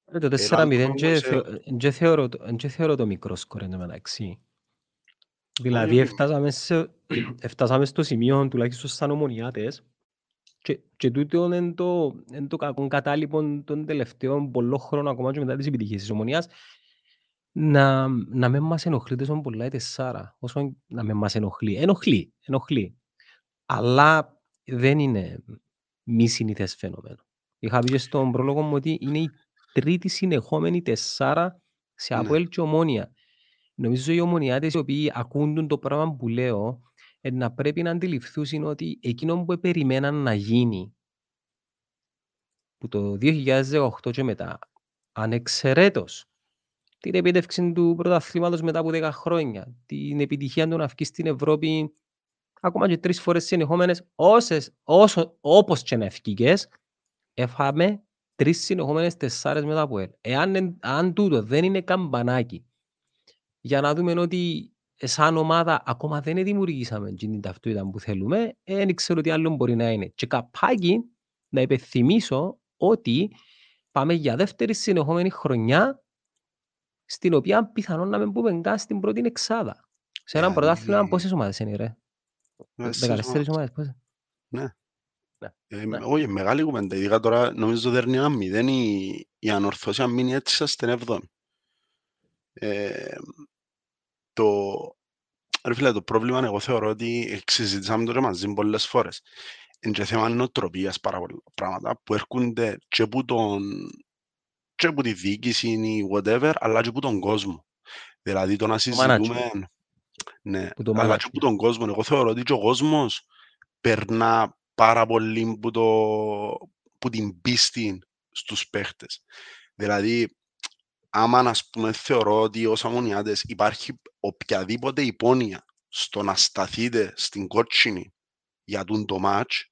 Ε, το 4-0 δεν θεωρώ το μικρό σκορ εν μεταξύ. Δηλαδή έφτασαμε, σε, έφτασαμε στο σημείο τουλάχιστον σαν ομονιάτες και, και τούτο είναι το, είναι το κακό κατάλοιπο των τελευταίων πολλών χρόνων ακόμα και μετά τις επιτυχίες της ομονιάς να, να μην μας ενοχλεί τόσο πολλά η τεσσάρα. Όσο να μην μας ενοχλεί. Ενοχλεί, ενοχλεί Αλλά δεν είναι μη συνήθες φαινόμενο. Είχα πει και στον πρόλογο μου ότι είναι η τρίτη συνεχόμενη τεσσάρα σε Ναι. Αποέλ και Ομόνια. Νομίζω οι ομονιάτες οι οποίοι ακούν το πράγμα που λέω ε, να πρέπει να αντιληφθούν ότι εκείνο που περιμέναν να γίνει που το 2018 και μετά ανεξαιρέτως την επίτευξη του πρωταθλήματος μετά από 10 χρόνια, την επιτυχία του να βγει στην Ευρώπη ακόμα και τρεις φορές συνεχόμενες, όσες, όσο, όπως και να ευκήκες, έφαμε τρεις συνεχόμενες τεσσάρες μετά από ελ. Εάν εν- αν τούτο δεν είναι καμπανάκι για να δούμε ότι σαν ομάδα ακόμα δεν δημιουργήσαμε την ταυτότητα που θέλουμε, ε, δεν ξέρω τι άλλο μπορεί να είναι. Και καπάκι να υπενθυμίσω ότι πάμε για δεύτερη συνεχόμενη χρονιά στην οποία πιθανόν να μην πούμε καν στην πρώτη εξάδα. Σε ένα Ε, πρωτάθλημα δηλαδή- πόσες ομάδες είναι ρε; Μέσα στις 14 ομάδες. ομάδες. πόσες; Ε, Ναι. Όχι, μεγάλη κουβέντα. Ειδικά τώρα νομίζω δέρνει ένα μηδέν η, η ανορθώση αν μείνει έτσι στην εβδόμη. Ε, το, ρε φίλε, το πρόβλημα εγώ θεωρώ ότι συζητήσαμε το και μαζί πολλές φορές. Είναι και θέμα νοοτροπίας πάρα πολλά πράγματα που έρχονται και από, τον, και από τη διοίκηση ή whatever, αλλά και από τον κόσμο. Δηλαδή το να συζητούμε... Ναι, Που το αλλά και management. από τον κόσμο. Εγώ θεωρώ ότι και ο κόσμος περνά πάρα πολύ που, το, που την πίστη στους παίχτες. Δηλαδή, άμα ας πούμε θεωρώ ότι ως αμμονιάτες υπάρχει οποιαδήποτε υπόνοια στο να σταθείτε στην κότσινη για τούν το μάτς,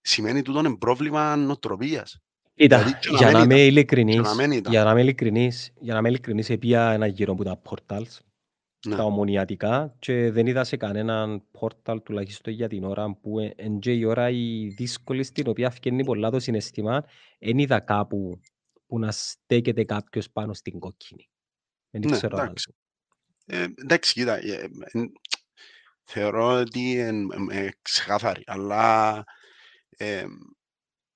σημαίνει τούτο είναι πρόβλημα νοοτροπίας. Κοίτα, Δηλαδή, και να για μην να ήταν. είμαι Και ειλικρινής, να μην ήταν. για να είμαι ειλικρινής, για να είμαι ειλικρινής, επία ένα γύρο που τα portals, Ναι. τα ομονιατικά και δεν είδα σε κανέναν portal τουλάχιστον για την ώρα που ε- εν και η ώρα η δύσκολη στην οποία φκένει πολλά το συναισθήμα, δεν είδα κάπου που να στέκεται κάποιος πάνω στην κόκκινη. Δεν Ναι, ξέρω αν- εντάξει. Ε, εντάξει, κοίτα, ε, ε, εν- θεωρώ ότι είναι ξεκάθαρη, αλλά ε,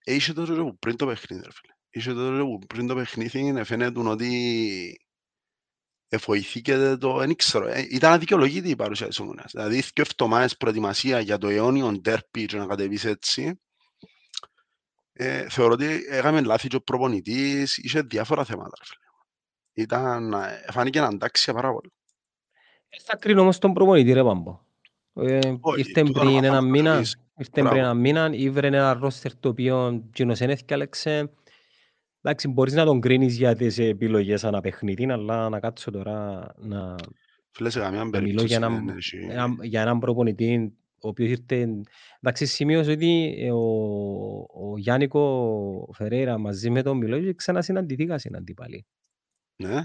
είχε το ρε που πριν το παιχνίδι, ρε φίλε. Είχε το ρε που πριν το παιχνίδι ε, φαίνεται ότι εφοηθήκεται το, δεν ξέρω, ε, ήταν αδικαιολογήτη η παρουσία της Ομονίας. Δηλαδή, δύο εβδομάδες προετοιμασία για το αιώνιο ντέρπι και να κατεβείς έτσι, ε, θεωρώ ότι έκαμε λάθη και ο προπονητής, είχε διάφορα θέματα, ρε φίλε. Ήταν, ε, φάνηκε να αντάξει πάρα πολύ. Ε, Θα κρίνω όμως τον προπονητή ρε Πάμπο. Ε, Όχι, ήρθε τούτο να πριν μάθαμε ένα να μήνα, κρίνεις. ήρθε πριν Μπράβο. ένα μήνα, ήβρε ένα ρόστερ το οποίο κοινός δεν έφκαλεξε. Εντάξει, μπορείς να τον κρίνεις για τις επιλογές ανά παιχνίδι, αλλά να κάτσω τώρα να, Φίλε, σε καμία να μιλώ περίπτωση για δεν έναν, έχει... έναν- για έναν προπονητή ο οποίος ήρθε... Εντάξει, σημείωσε ότι ε, ο, ο Γιάννικο Φερέιρα μαζί με τον Μιλόγιο ξανασυναντηθήκα στην αντίπαλη. Ναι,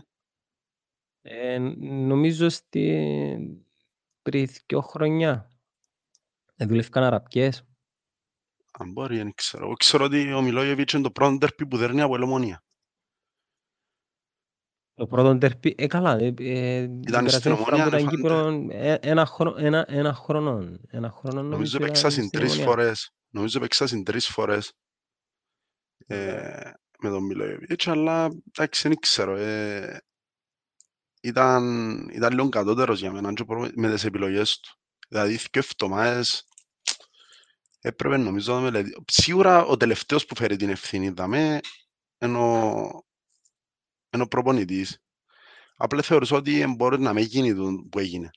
Ε, νομίζω στη... πριν δυο χρονιά. Ε, δουλεύκαν αραπιές. αν μπορεί, δεν ξέρω. Εγώ ξέρω ότι ο Μιλόγεβιτς είναι το πρώτο ντέρπι που δέρνει από ελομονία. Το πρώτο τερπί, ε, καλά, ε, ε, την στην περασμένη φορά Ομόνια, που ήταν εφάνεται. Κύπρο, ε, ένα, χρόνο, ένα, ένα χρόνο, ένα χρόνο Νομίζω νομίζω παίξα ήταν συν στην τρεις Ομονία. φορές. Νομίζω παίξα συν τρεις φορές ε, με τον Μιλόγεβιτς, αλλά εντάξει, δεν ξέρω. Ε, ήταν, ήταν λίγο κατώτερος για μένα και προ- με τις επιλογές του. Δηλαδή, δύο εβδομάδες έπρεπε νομίζω να μελετήσω. Σίγουρα ο τελευταίος που φέρει την ευθύνη δαμε είναι ο, είναι ο προπονητής. Απλά θεωρούσα ότι μπορεί να μην γίνει το που έγινε.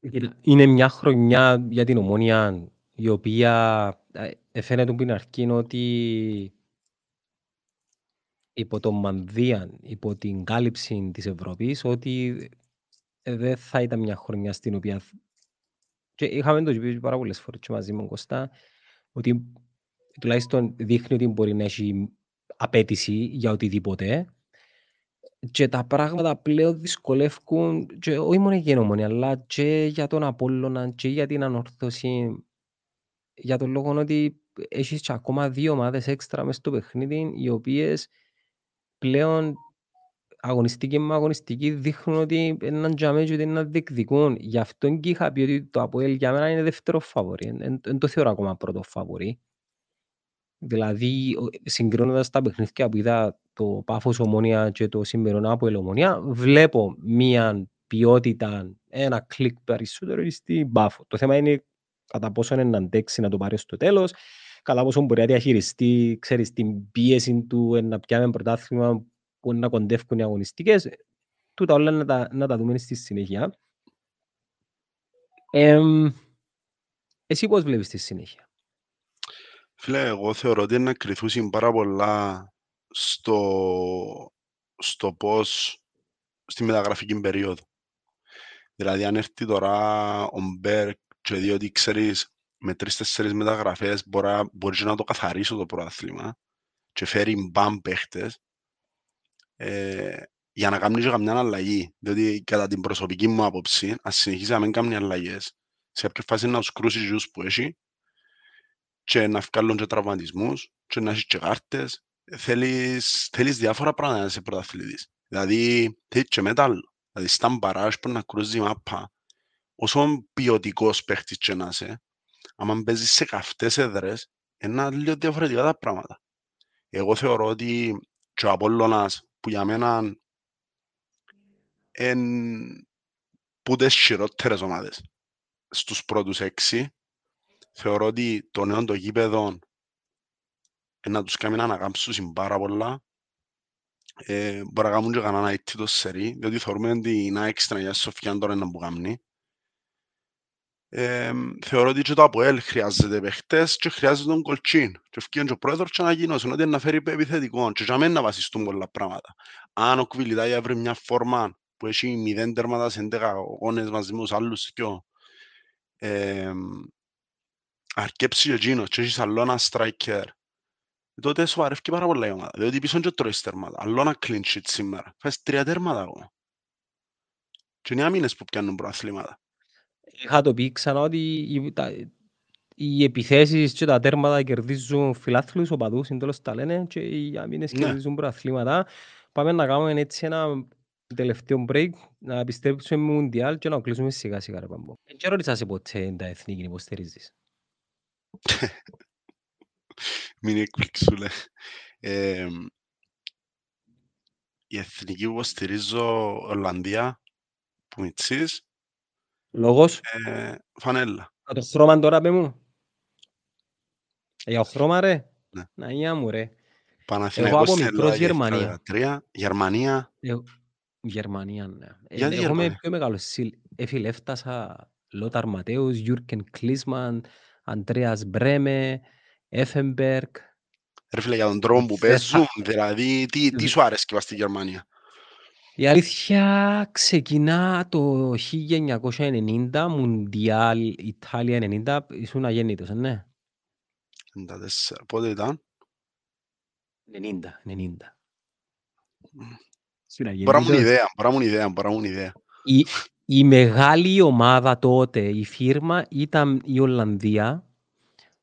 Κοίτα, Είναι μια χρονιά για την Ομόνια η οποία ε, ε, φαίνεται που είναι αρχή ότι υπό τον μανδύα, υπό την κάλυψη της Ευρώπης, ότι ε, δεν θα ήταν μια χρονιά στην οποία... Και είχαμε το πει πάρα πολλές φορές και μαζί με τον Κωστά, ότι τουλάχιστον δείχνει ότι μπορεί να έχει απέτηση για οτιδήποτε και τα πράγματα πλέον δυσκολεύουν και όχι μόνο για την Ομόνια, αλλά και για τον Απόλλωνα και για την ανόρθωση για τον λόγο ότι έχεις και ακόμα δύο ομάδες έξτρα μες στο παιχνίδι οι οποίες πλέον αγωνιστική με αγωνιστική δείχνουν ότι έναν τζαμέ και ότι να διεκδικούν. Γι' αυτό και είχα πει ότι το Αποέλ για μένα είναι δεύτερο φαβορή. Δεν το θεωρώ ακόμα πρώτο φαβορή. Δηλαδή, ο- συγκρίνοντας τα παιχνίδια που είδα το Πάφος Ομόνια και το σημερινό Αποέλ Ομόνια, βλέπω μία ποιότητα ένα κλικ περισσότερο ή στην Πάφο. Το θέμα είναι κατά πόσο είναι να αντέξει να το πάρει στο τέλος, κατά πόσο μπορεί να διαχειριστεί, ξέρεις, την πίεση του ε, να πιάμε πρωτάθλημα που να κοντεύουν οι αγωνιστικές. Τούτα όλα να τα, να τα δούμε στη συνέχεια. Ε, εσύ πώς βλέπεις τη συνέχεια; Φίλε, εγώ θεωρώ ότι είναι κρυθούσιν πάρα πολλά στο, στο πώς στη μεταγραφική περίοδο. Δηλαδή, αν έρθει τώρα ο Μπέρκ και δει ότι ξέρεις με τρεις-τέσσερις μεταγραφές μπορεί, μπορείς να το καθαρίσω το πρωτάθλημα και φέρει μπαμ παίχτες ε, για να κάνεις και καμιά αλλαγή. Διότι κατά την προσωπική μου άποψη, αν συνεχίσει να μην κάνει αλλαγές, σε κάποια φάση να τους κρούσεις γιους που έχει και να βγάλουν και τραυματισμούς και να έχεις και κάρτες. Θέλεις, θέλεις διάφορα πράγματα να είσαι πρωταθλητής. Δηλαδή, θέλεις και μέταλλο. Δηλαδή, στα μπαράζ που να κρούζει μάπα, όσο ποιοτικός παίχτης και να είσαι, άμα παίζεις σε καυτές έδρες, είναι λίγο διαφορετικά τα πράγματα. Εγώ θεωρώ ότι και ο Απόλλωνας, που για μένα είναι που τις χειρότερες ομάδες στους πρώτους έξι, θεωρώ ότι το νέο το γήπεδο να τους κάνει να ανακάμψουν πάρα πολλά. Ε, μπορεί να κάνουν και κανένα αίτητο σερί, διότι θεωρούμε ότι η Nike στην Αγία Σοφιά τώρα είναι να που κάνει. Ε, θεωρώ ότι και το ΑΠΟΕΛ χρειάζεται παίχτες και χρειάζεται τον κολτσίν. Και ευκαιρία και ο πρόεδρος και ανακοινώσουν ότι να φέρει επιθετικό και για μένα να βασιστούν πολλά πράγματα. Αν ο Κβιλιτάι έβρει μια φόρμα που έχει μηδέν τέρματα σε 11 αγώνες μαζί με τους άλλους και ε, αρκέψει και εκείνος και έχεις άλλο ένα striker τότε σοβαρεύει πάρα πολλά η ομάδα. Διότι πίσω και τρώεις τέρματα. Άλλο ένα clean sheet σήμερα. Φες τρία τέρματα ακόμα. Και είναι αμήνες που πιάνουν προαθλήματα. Είχα το πει ξανά ότι οι, τα, οι επιθέσεις και τα τέρματα κερδίζουν φιλάθλους, οπαδούς, είναι τέλος τα λένε, και οι αμήνες Ναι. κερδίζουν προαθλήματα. Πάμε να κάνουμε έτσι ένα τελευταίο break, να επιστρέψουμε με Μουντιάλ και να κλείσουμε σιγά σιγά ρε Παμπό. Δεν ρώτησα σε ποτέ τα εθνική υποστηρίζεις. Μην εκπληξούλε. Ε, η εθνική που στηρίζω Ολλανδία, που μητσείς, Λόγος, ε, φανέλα. Α, το χρώμα τώρα πέ μου. Ε, Για το χρώμα ρε. Ναι. Να γεια μου ρε. Παναθηναϊκός από στην μικρός Ελλάδα και Γερμανία. 13, Γερμανία, Ε, Γερμανία, ναι. Ε, Γιατί Εγώ είμαι Γερμανία; πιο μεγάλος. Συ- Ε, φίλε, έφτασα Λόταρ Ματέους, Γιούργκεν Κλίνσμαν, Αντρέας Μπρέμε, Έφενμπεργκ. ρε φίλε για τον τρόπο που Δεν παίζουν, θα- δηλαδή τι, τι Δε- σου άρεσε και στη Γερμανία; Η αλήθεια ξεκινά το 1990, Μουντιάλ Ιταλία 90, ήσουν αγέννητος, ε, ναι. 94, πότε ήταν; 90, 90. Ήσουν Μπορεί να μου αγέννητος. ιδέα, μπορεί να μου ιδέα, μπορεί να μου ιδέα. Η, η μεγάλη ομάδα τότε, η φίρμα ήταν η Ολλανδία.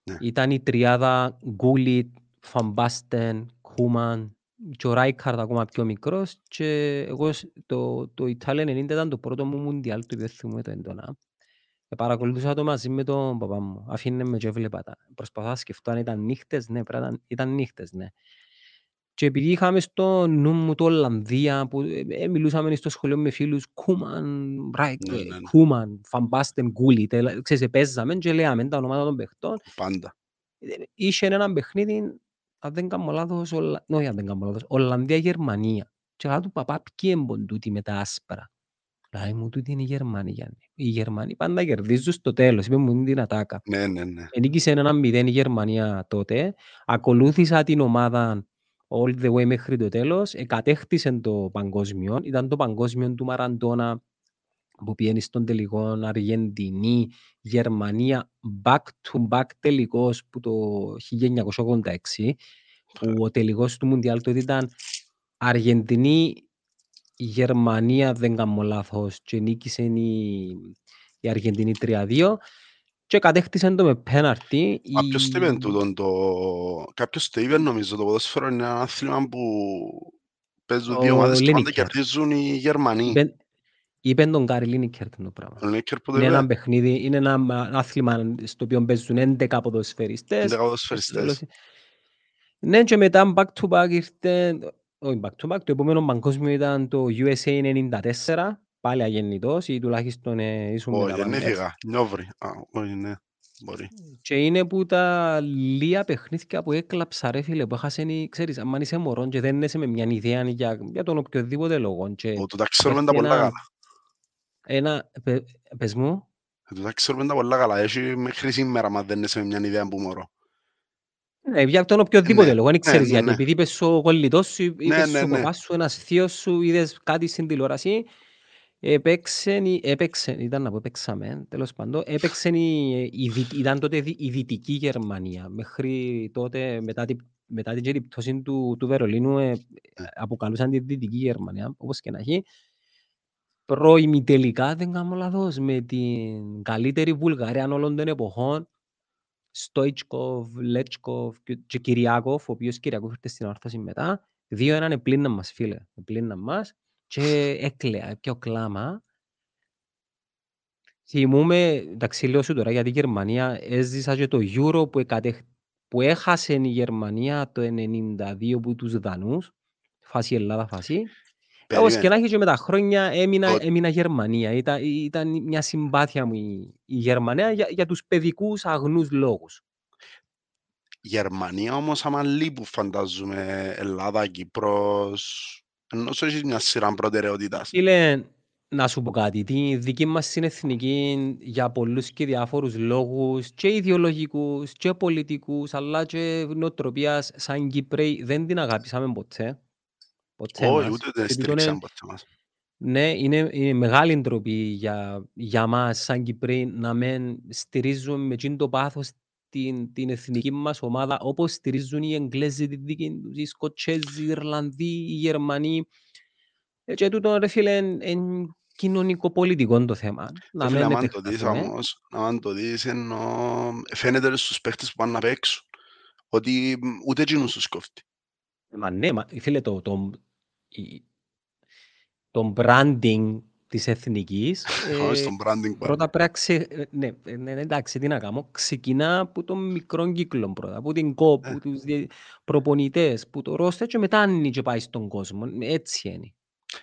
Ναι. Ήταν η τριάδα Γκούλιτ, Φαμπάστεν, Κούμαν και ο Ράικαρντ ακόμα πιο μικρός και εγώ σ- το, το Ιταλία 90 ήταν το πρώτο μου μουντιάλ το οποίο θυμούμαι το έντονα. Ε, παρακολουθούσα το μαζί με τον παπά μου. Αφήνε με και έβλεπα τα. Προσπαθώ να σκεφτώ αν ήταν νύχτες, ναι, πρέπει να ήταν, ήταν νύχτες, ναι. Και επειδή είχαμε στο νου μου το Ολλανδία, που ε, ε, μιλούσαμε στο σχολείο με φίλους Κούμαν, Ράικ, Ναι, ε, ναι, ναι. Κούμαν, Φαμπάστεν, Γκούλι, τελα- ξέρεις, ε, παίζαμε και λέμε τα ονόματα των παιχτών. Πάντα. Ε, Είχε έναν παιχνίδι, αν δεν κάνω λάθος, Ολλα- όχι αν δεν κάνω λάθος, Ολλανδία-Γερμανία. Και λέω του παπά, ποιοι έμπον τούτοι με τα άσπρα. Λέει μου, τούτοι είναι οι Γερμανοί, Γιάννη. Οι Γερμανοί πάντα κερδίζουν στο τέλος, είπε μου την ατάκα. Ναι, ναι, ναι. Ενίκησε ένα μηδέν η Γερμανία τότε. Ακολούθησα την ομάδα all the way μέχρι το τέλος. Εκατέχτησε το παγκόσμιο. Ήταν το παγκόσμιο του Μαραντόνα που πιένει στον τελικό Αργεντινή, Γερμανία, back to back τελικός που το 1986 που ο τελικός του Μουντιάλ τότε ήταν Αργεντινή, Γερμανία δεν κάνω λάθος και νίκησε η, η Αργεντινή 3-2 και κατέχτησε το με πέναρτι. Κάποιος το είπε η- τούτον το... Κάποιος το είπε νομίζω το ποδόσφαιρο είναι ένα άθλημα που παίζουν δύο Ο ομάδες και πάντα Λίνικερ. κερδίζουν οι Γερμανοί. Είπε- Είπε τον Γκάρι Λίνικερ το πράγμα. Ο Λίνικερ που το Είναι ένα είπε, παιχνίδι, είναι ένα μα- άθλημα στο οποίο παίζουν 11 ποδοσφαιριστές. 11 στο ποδοσφαιριστές. τέλος- Ναι, και μετά back to back ήρθε, όχι back to back, το επόμενο παγκόσμιο ήταν το USA 94, πάλι αγεννητός ή τουλάχιστον ε, ήσουν Όχι, μεταπαντές. γεννήθηκα. Νιόβρι. Α, όχι, ναι. Μπορεί. Και είναι που τα λίγα παιχνίδια που έκλαψα ρε φίλε, που έχασαν, οι- ξέρεις, αν είσαι μωρόν και δεν είσαι με μια ιδέα για, για τον οποιοδήποτε λόγο. Και Ο, του τα ξέρουμε τα έρθει πολλά ένα- καλά. Ένα, πε- πες μου, Ε, Του τα ξέρουμε τα πολλά καλά. Έχει μέχρι σήμερα, μα δεν είσαι με μια ιδέα που μωρό. ναι, για τον οποιοδήποτε Ναι, λόγο, δεν ναι, ξέρεις ναι, γιατί, ναι. επειδή είπες ο κολλητός σου, είπες ναι, σου ο ναι. παπάς σου, ένας θείος σου, είδες κάτι στην τηλεόραση, έπαιξεν, η- έπαιξεν, ήταν να πω έπαιξαμε, τέλος πάντων, έπαιξεν η, η, δι- ήταν τότε δι- η Δυτική Γερμανία, μέχρι τότε, μετά, την- μετά την και την πτώση του, του Βερολίνου, ε, αποκαλούσαν τη Δυτική Γερμανία, όπως και να έχει, προημιτελικά, δεν κάνω λάθος, με την καλύτερη Βουλγαρία όλων των εποχών, Στόιτσκοφ, Λέτσκοφ και- και Κυριάκοφ, ο οποίος Κυριάκοφ ήρθε στην όρθωση μετά. Δύο έναν επλήναν μας, φίλε. Επλήναν μας και έκλαια, έπια κλάμα. Θυμούμαι, εντάξει λέω σου τώρα για τη Γερμανία, έζησα και το Euro που, εκατεχ... που έχασε η Γερμανία το 92 που τους Δανούς, φάση Ελλάδα φάση. Όπως και Περίμενε. να έχει και με τα χρόνια έμεινα, Το- έμεινα Γερμανία. Ήταν, ήταν μια συμπάθεια μου η, η Γερμανία για, για τους παιδικούς αγνούς λόγους. Γερμανία όμως, άμα λείπουν φαντάζομαι Ελλάδα, Κύπρος, ενώ σου έχεις μια σειρά προτεραιότητας. Φίλε, να σου πω κάτι, τη δική μας συνεθνική για πολλούς και διάφορους λόγους και ιδεολογικούς και πολιτικούς αλλά και νοοτροπίας σαν Κύπροι δεν την αγάπησαμε ποτέ. Ποτέ Όχι, μας. ούτε δεν Και τούτον στήριξαν είναι- ποτέ μας. Ναι, είναι, είναι μεγάλη ντροπή για, για μας σαν Κυπροί να μην στηρίζουμε με εκείνο το πάθος την, την εθνική μας ομάδα όπως στηρίζουν οι Εγγλέζοι, τη δική τους, οι Σκοτσέζοι, οι Ιρλανδοί, οι Γερμανοί. Ε, Και τούτο ρε φίλε είναι κοινωνικό-πολιτικό το θέμα. Να Ρε φίλε, μην άμα το δεις επεκταθούμε. όμως, άμα το δεις ενώ φαίνεται στους παίχτες που πάνε να παίξουν ότι μ, ούτε εκείνους τους κόφτει. Μα ναι, μα, φίλε, το, το, η- το branding της εθνικής Όχι ε, στον branding Πρώτα πάλι. πρέπει να ξε... ε, ναι, ε, ναι, εντάξει, τι να κάνω. Ξεκινά από τον μικρό κύκλο πρώτα, από την κόπ, Ε. από τους διε- προπονητές, που το ρόστερ και μετά ανοίγει και πάει στον κόσμο. Έτσι είναι.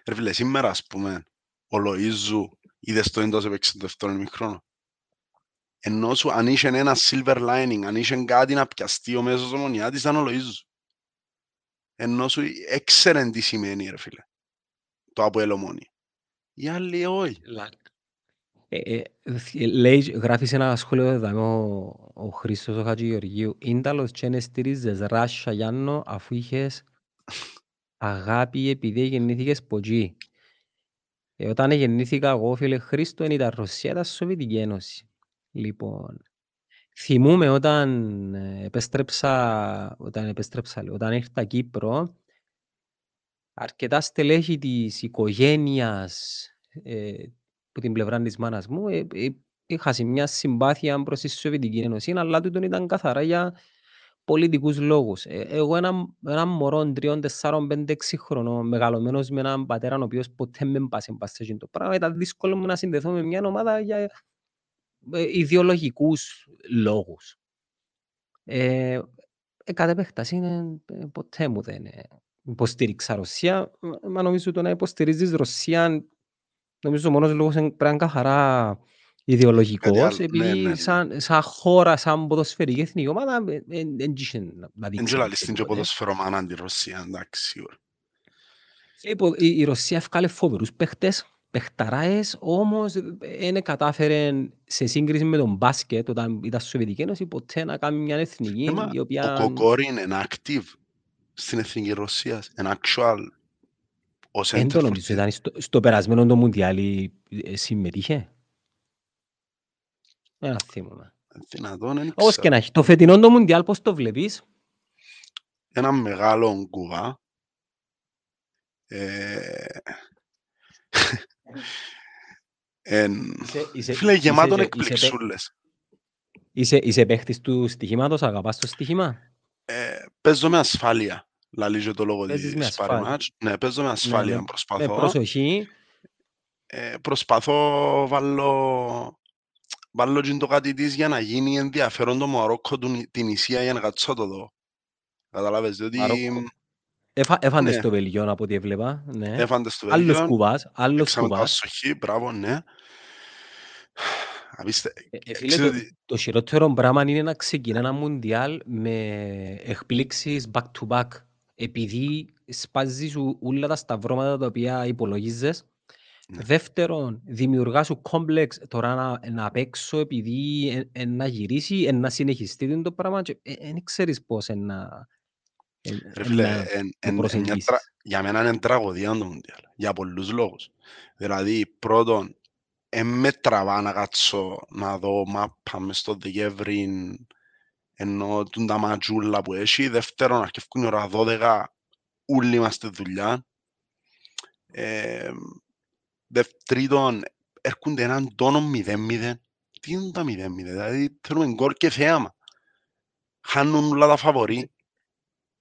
Ρε φίλε, σήμερα ας πούμε, ο Λοΐζου είδες το έντος έπαιξε το δεύτερο μικρόνο. Ενώ σου αν είχε ένα silver lining, αν είχε κάτι να πιαστεί ο μέσος ομονιάτης ήταν ο Λοΐζου. Ενώ σου έξερε τι σημαίνει ρε φίλε. Το από ελομόνι. Οι άλλοι όχι. Ε, ε, θ- λέει, γράφεις σε ένα σχόλιο εδώ ο, ο Χρήστος ο Χατζηγεωργίου. Ίνταλος και να στηρίζες Ράσια Γιάννο αφού είχες αγάπη επειδή γεννήθηκες ποτζή. Ε, όταν γεννήθηκα εγώ φίλε Χρήστο ήταν Ρωσία, ήταν Σοβιετική Ένωση. Λοιπόν, θυμούμαι όταν ε, επέστρεψα, όταν επέστρεψα, λέω, όταν ήρθα Κύπρο, αρκετά στελέχη της οικογένειας ε, που την πλευρά της μάνας μου ε, ε, είχα σε μια συμπάθεια προς τη Σοβιετική Ένωση, αλλά τούτον ήταν καθαρά για πολιτικούς λόγους. Ε, εγώ ένα, ένα μωρό τριών, τεσσάρων, πέντε, έξι χρονών, μεγαλωμένος με έναν πατέρα ο οποίος ποτέ με μπάσε μπας σε εκείνο το πράγμα, ήταν δύσκολο μου να συνδεθώ με μια ομάδα για ε, ιδεολογικούς λόγους. Ε, ε, κατ' επέκταση είναι, ε, ποτέ μου δεν ε, υποστήριξα Ρωσία, μα- μα νομίζω το να υποστηρίζεις Ρωσία νομίζω ο μόνος λόγος είναι πρέπει να είναι καθαρά ιδεολογικός, άλλο. Ναι, επειδή ναι, ναι. σαν, σαν χώρα, σαν ποδοσφαιρική εθνική ομάδα δεν είχε να- να Εν δείξεις και λαλείς την και τίποτε. ποδοσφαιρομάνα τη Ρωσία, εντάξει, σίγουρα. Η, πο- η, η Ρωσία έφκαλε φοβερούς παίχτες, παιχταράες, όμως δεν κατάφερε σε σύγκριση με τον μπάσκετ όταν ήταν Σοβιετική Ένωση ποτέ να κάνει μια εθνική Ε, μα, η Ο οποία... Κοκόρη είναι active στην Εθνική Ρωσία, εν actual ο Δεν center το for νομίζω, the- ήταν στο, στο περασμένο το Μουντιάλ ε, συμμετείχε. Δεν θυμούμαι. δυνατόν, δεν Όπως ξέρω. και να έχει. Το φετινό το Μουντιάλ πώς το βλέπεις; Ένα μεγάλο κουβά. Ε, εν, Είσαι, είσαι, Φίλε, γεμάτον είσαι, είσαι, εκπληξούλες. είσαι, είσαι παίχτης του στοιχήματος, αγαπάς το στοιχήμα; Ε, παίζω με ασφάλεια. Λαλεί και το λόγο Παίζεις με της ασφάλεια. παρεμάτς. Ναι, παίζω με ασφάλεια. με- Με Προσπαθώ. προσοχή. ε, προσπαθώ βάλω βάλω και το κάτι της για να γίνει ενδιαφέρον το Μαρόκο του, την Ισία για να κάτσω το δω. Καταλάβες, διότι Μαρόκο. Έφα, έφαντες Ναι. το Βελγιόν από ό,τι έβλεπα. Ναι. Έφαντες στο Άλλος Βέλγιο, κουβάς, άλλος παίξαμε το κουβάς. άσοχη, μπράβο, ναι. Απίστε... Ε, ε, φίλε, Ξέρετε το, τι- το χειρότερο πράγμα είναι να ξεκινά ένα μουντιάλ με εκπλήξεις back to back. Επειδή σπάζεις σου όλα τα σταυρώματα τα οποία υπολογίζεις. Ναι. Δεύτερον, δημιουργάς σου κόμπλεξ τώρα να, να παίξω επειδή ε, ε, να γυρίσει, ε, να συνεχιστεί το πράγμα και δεν ξέρεις πώς ε, να, ε, Ρε ε, φίλε, να εν- το εν- εν μια προσεγγίσεις. τρα- για μένα είναι τραγωδία το Μουντιάλ. Για πολλούς λόγους. Δηλαδή, πρώτον, εν με τραβά να κάτσω να δω μάπα μες στο Δεκέμβρη ενώ τούν τα ματζούλα που έχει. Δεύτερον, αρκευκούν η ώρα 12, όλοι είμαστε δουλειά. Ε, δευ, τρίτον, έρχονται έναν τόνο 0-0. Τι είναι τα 0-0, δηλαδή θέλουμε γκολ και θέαμα. Χάνουν όλα τα φαβορί.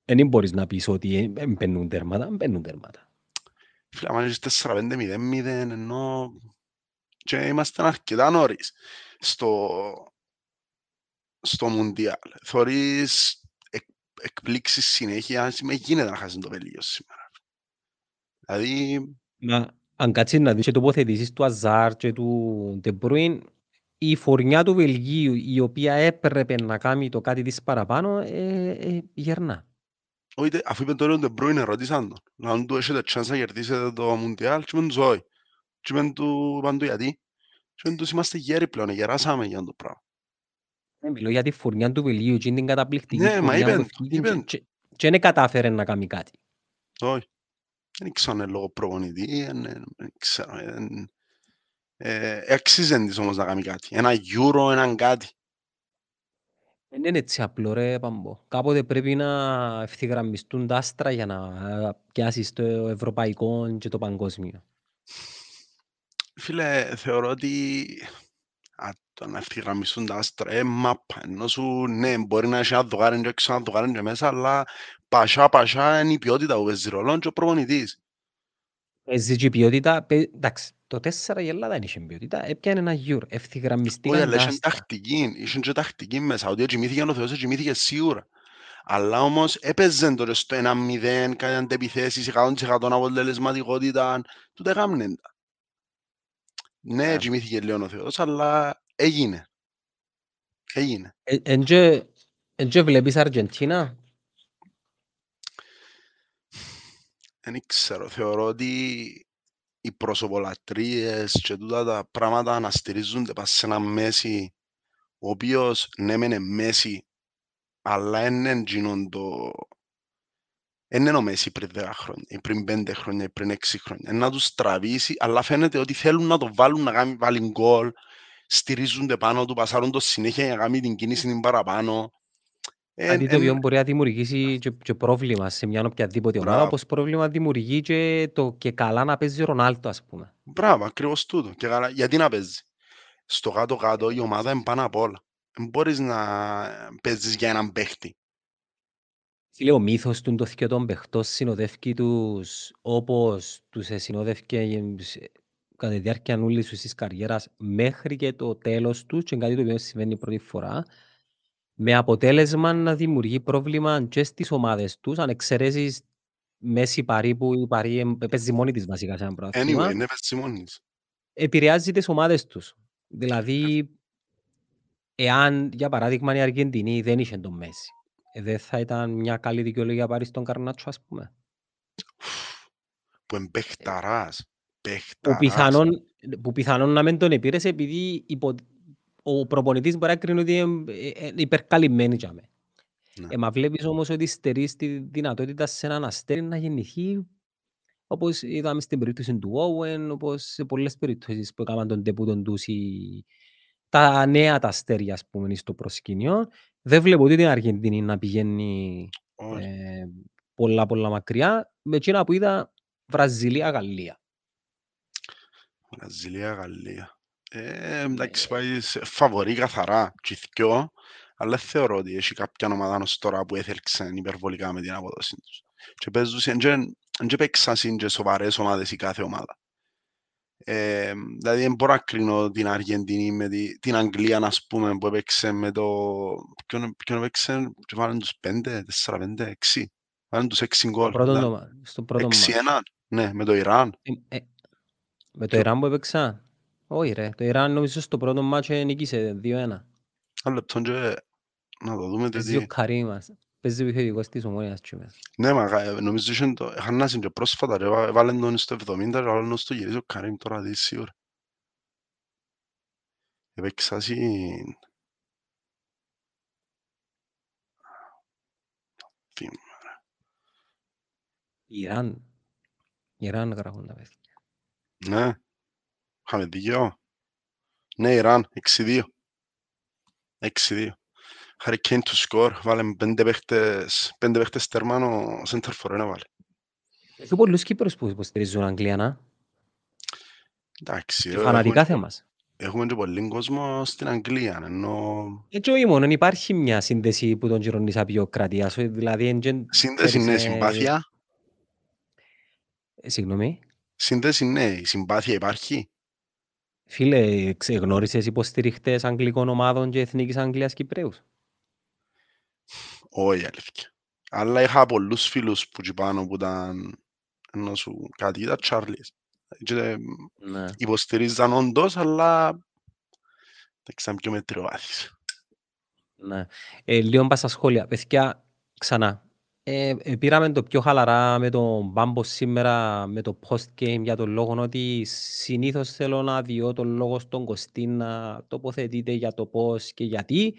Δεν μπορείς να πεις ότι δεν μπαίνουν τέρματα, μπαίνουν τέρματα. Φίλε, άμα έχεις 4-5-0-0, ενώ και είμαστε αρκετά νωρίς στο, στο Μουντιάλ. Θωρείς εκ, εκπλήξεις συνέχεια, μα γίνεται να χάσει το Βέλγιο σήμερα. Δηλαδή, Μα αν κάτσεις να δεις και τοποθετήσεις του Αζάρ και του Ντεμπρούιν, η φουρνιά του Βελγίου, η οποία έπρεπε να κάνει το κάτι τις παραπάνω, ε, ε, γερνά. όχι, τε- αφού είπε τώρα ο Ντεμπρούιν, ρώτησαν τον. Να αν του έχετε chance να κερδίσετε το Μουντιάλ, και είπαν τους όχι. Και είπαν του, είπαν του γιατί; Και είπαν τους είμαστε γέροι πλέον, γεράσαμε για το πράγμα. Ε, Μιλώ για τη φουρνιά του Βελγίου και την καταπληκτική Ναι, μα φουρνιά είπεν που το, ευκήκε είπεν και- και- και δεν κατάφερε να κάνει κάτι. Όχι. Δεν ξέρω αν είναι λόγω προπονητή, εν- εν- δεν ξέρω. εν- ε, Αξίζεν της όμως να κάνει κάτι. Ένα Euro, έναν κάτι. Δεν είναι έτσι απλό ρε Παμπό. Κάποτε πρέπει να ευθυγραμμιστούν τα άστρα για να ε, πιάσεις το ευρωπαϊκό και το παγκόσμιο. Φίλε, θεωρώ ότι α, το να ευθυγραμμιστούν τα άστρα, ε, μάπα, ενώ σου, ναι, μπορεί να έχει ένα δωγάρι και έξω, ένα δωγάρι και μέσα, αλλά πασά, πασά είναι η ποιότητα που παίζει ρολόν και ο προπονητής. Παίζει και η ποιότητα, παι- εντάξει, το 4 η Ελλάδα δεν είχε ποιότητα, έπιανε ένα γιουρ, Όχι, ευθυγραμμιστήκαν αλλά τα είχε άστρα. τακτική, είχε και τακτική μέσα, ότι ετσιμήθηκε ο Θεός, ετσιμήθηκε σίγουρα. Αλλά όμως έπαιζε τώρα στο 1-0, κάτι αντεπιθέσεις, 100% αποτελεσματικότητα, τούτα έκαμνε τα. Ναι, Ε. ετσιμήθηκε λίγο ο Θεός, αλλά έγινε. Έγινε. Ε, Εν και- εν και βλέπεις Αργεντίνα, Δεν ξέρω, θεωρώ ότι οι προσωπολατρίες και τούτα τα πράγματα αναστηρίζονται πας σε ένα Μέση ο οποίος ναι μεν είναι Μέση αλλά δεν είναι εκείνον το... Δεν είναι ο Μέση πριν 10 χρόνια, ή πριν 5 χρόνια, ή πριν 6 χρόνια. Είναι να τους τραβήσει, αλλά φαίνεται ότι θέλουν να το βάλουν να κάνει βάλει γκολ, στηρίζονται πάνω του, πασάρουν το συνέχεια για να κάνει την κίνηση την παραπάνω. Εν- κάτι το εν- οποίο μπορεί να δημιουργήσει και, και πρόβλημα σε μια οποιαδήποτε ομάδα, Μπράβο. όπως πρόβλημα δημιουργεί και το και καλά να παίζει ο Ρονάλτο, ας πούμε. Μπράβο, ακριβώς τούτο. Και καλά, γιατί να παίζει; Στο κάτω-κάτω η ομάδα είναι πάνω απ' όλα. Δεν μπορείς να παίζεις για έναν παίχτη. Φίλε, ο μύθος του το των παιχτών συνοδεύει τους όπως τους συνοδεύει κατά τη διάρκεια όλης τους της καριέρας μέχρι και το τέλος τους και κάτι το οποίο συμβαίνει πρώτη φορά με αποτέλεσμα να δημιουργεί πρόβλημα και στις ομάδες τους αν εξαιρέσεις Μέση Παρή που η Παρή εμ- παίζει μόνη της βασικά σε ένα πρωτάθλημα Anyway, είναι παίζεις μόνης της. επηρεάζει τις ομάδες τους. Δηλαδή, εάν, για παράδειγμα, η Αργεντινή δεν είχε τον Μέση, ε, δεν θα ήταν μια καλή δικαιολογία να πάρεις τον Καρνάτσο, ας πούμε. Που είναι παιχταράς. Που Παιχταράς. πιθανόν, που πιθανόν να μην τον επήρεσε επειδή υπο, ο προπονητής μπορεί να κρίνει ότι είναι ε, ε, υπερκαλυμμένοι για μέ. Ναι. Ε, μα βλέπεις όμως ότι στερείς τη δυνατότητα σε έναν αστέρι να γεννηθεί όπως είδαμε στην περίπτωση του Owen, όπως σε πολλές περιπτώσεις που έκαναν τον τεπούτον τους οι- τα νέα τα αστέρια, ας πούμε, στο προσκήνιο. Δεν βλέπω ούτε την Αργεντινή να πηγαίνει Όχι. ε, πολλά πολλά μακριά. Με εκείνα που είδα Βραζιλία-Γαλλία. Βραζιλία, Γαλλία. Ε, εντάξει, πάει σε φαβορεί καθαρά. Και οι δυο, αλλά δεν θεωρώ ότι έχει κάποια ομάδα ως τώρα που έθελξαν υπερβολικά με την απόδοση τους. Και παίζουν, δεν παίξαν και σοβαρές ομάδες η κάθε ομάδα. Ε, δηλαδή δεν μπορώ να κρίνω την Αργεντινή με τη, την Αγγλία, ας πούμε, που έπαιξε με το... Ποιον, ποιον έπαιξε και βάλουν τους πέντε, τέσσερα, πέντε, έξι. Βάλαν τους 6 Στο γκολ. πρώτο, Λα- το μα- στο πρώτο μάτς. 6-1. Ναι, με το Ιράν. Ε, ε, Με το Ιράν που έπαιξα. Όχι ρε, το Ιράν νομίζω στο πρώτο μάτσο νίκησε 2-1. Ένα λεπτό και να το δούμε Παίζει ο τι... Καρίμας. Παίζει ο επιθετικός της Ομόνιας και μέσα. Ναι, μα κα- νομίζω είχε το... Χάνασαν και πρόσφατα ρε, βα- έβαλαν τον στο 70 και βάλαν τον στο γυρίζει ο Καρύμ τώρα δεις σίγουρα. Έπαιξα συν... Θυμ- Ιράν. Ιράν γράφουν τα παιδιά. Ναι, είχαμε δίκαιο. Ναι, Ιράν, 6-2. 6-2. Harry Kane to score, βάλε πέντε παίχτες, πέντε παίχτες τέρμαν ο center for ένα βάλε. Έχει πολλούς Κύπρους που υποστηρίζουν Αγγλία, να. Εντάξει, Και ε, φανατικά έχουμε, θέμας. έχουμε και πολύ κόσμο στην Αγγλία, ενώ Έτσι όχι μόνο, υπάρχει μια σύνδεση που τον καιρόν της απειοκρατίας, δηλαδή εν τζεν- σύνδεση ναι, ξέρεις, ε, συμπάθεια, ε, Συγγνώμη. σύνδεση ναι, η συμπάθεια υπάρχει. Φίλε, ξεγνώρισες υποστηριχτές Αγγλικών ομάδων και Εθνικής Αγγλίας Κυπρέους. Όχι αλήθεια. Αλλά είχα πολλούς φίλους που εκεί πάνω που ήταν ενώ σου κάτι, ήταν Τσάρλις. Και Ναι. υποστηρίζαν όντως, αλλά δεν ξέρω πιο μετριοβάθης. Ναι. Ε, λίγο πας στα σχόλια. Παιδιά, ξανά. Ε, ε, πήραμε το πιο χαλαρά με τον Μπάμπο σήμερα, με το post-game, για τον λόγο ότι συνήθως θέλω να διώ τον λόγο στον Κωστή να τοποθετείται για το πώς και γιατί.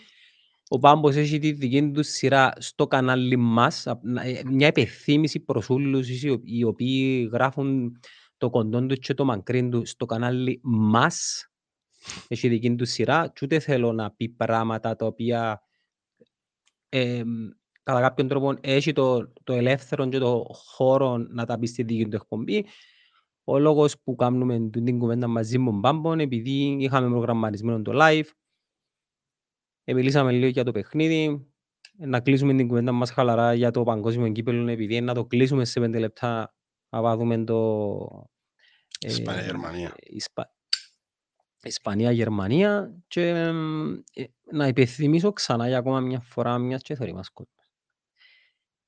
Ο Μπάμπος έχει τη δική του σειρά στο κανάλι μας, απ- να- ε, μια επιθύμηση προς όλους οι ο- οι οποίοι γράφουν το κοντό τους και το μακρύν του στο κανάλι μας. Έχει δική του σειρά και ούτε θέλω να πει πράγματα τα οποία εμ, κατά κάποιον τρόπο έχει το, το ελεύθερο και το χώρο να τα πει στη δική του εκπομπή. Ο λόγος που κάνουμε τούτη την κουβέντα μαζί με τον Μπάμπον, επειδή είχαμε προγραμματισμένο το live, ε, μιλήσαμε λίγο για το παιχνίδι, ε, να κλείσουμε την κουβέντα μας χαλαρά για το παγκόσμιο κύπελλο, επειδή να το κλείσουμε σε πέντε λεπτά, να δούμε το... ε, Ισπανία-Γερμανία. Ισπα... Ισπανία-Γερμανία και εμ, ε, να υπενθυμίσω ξανά για ακόμα μια φορά μιας και θωρεί μας κόσμος.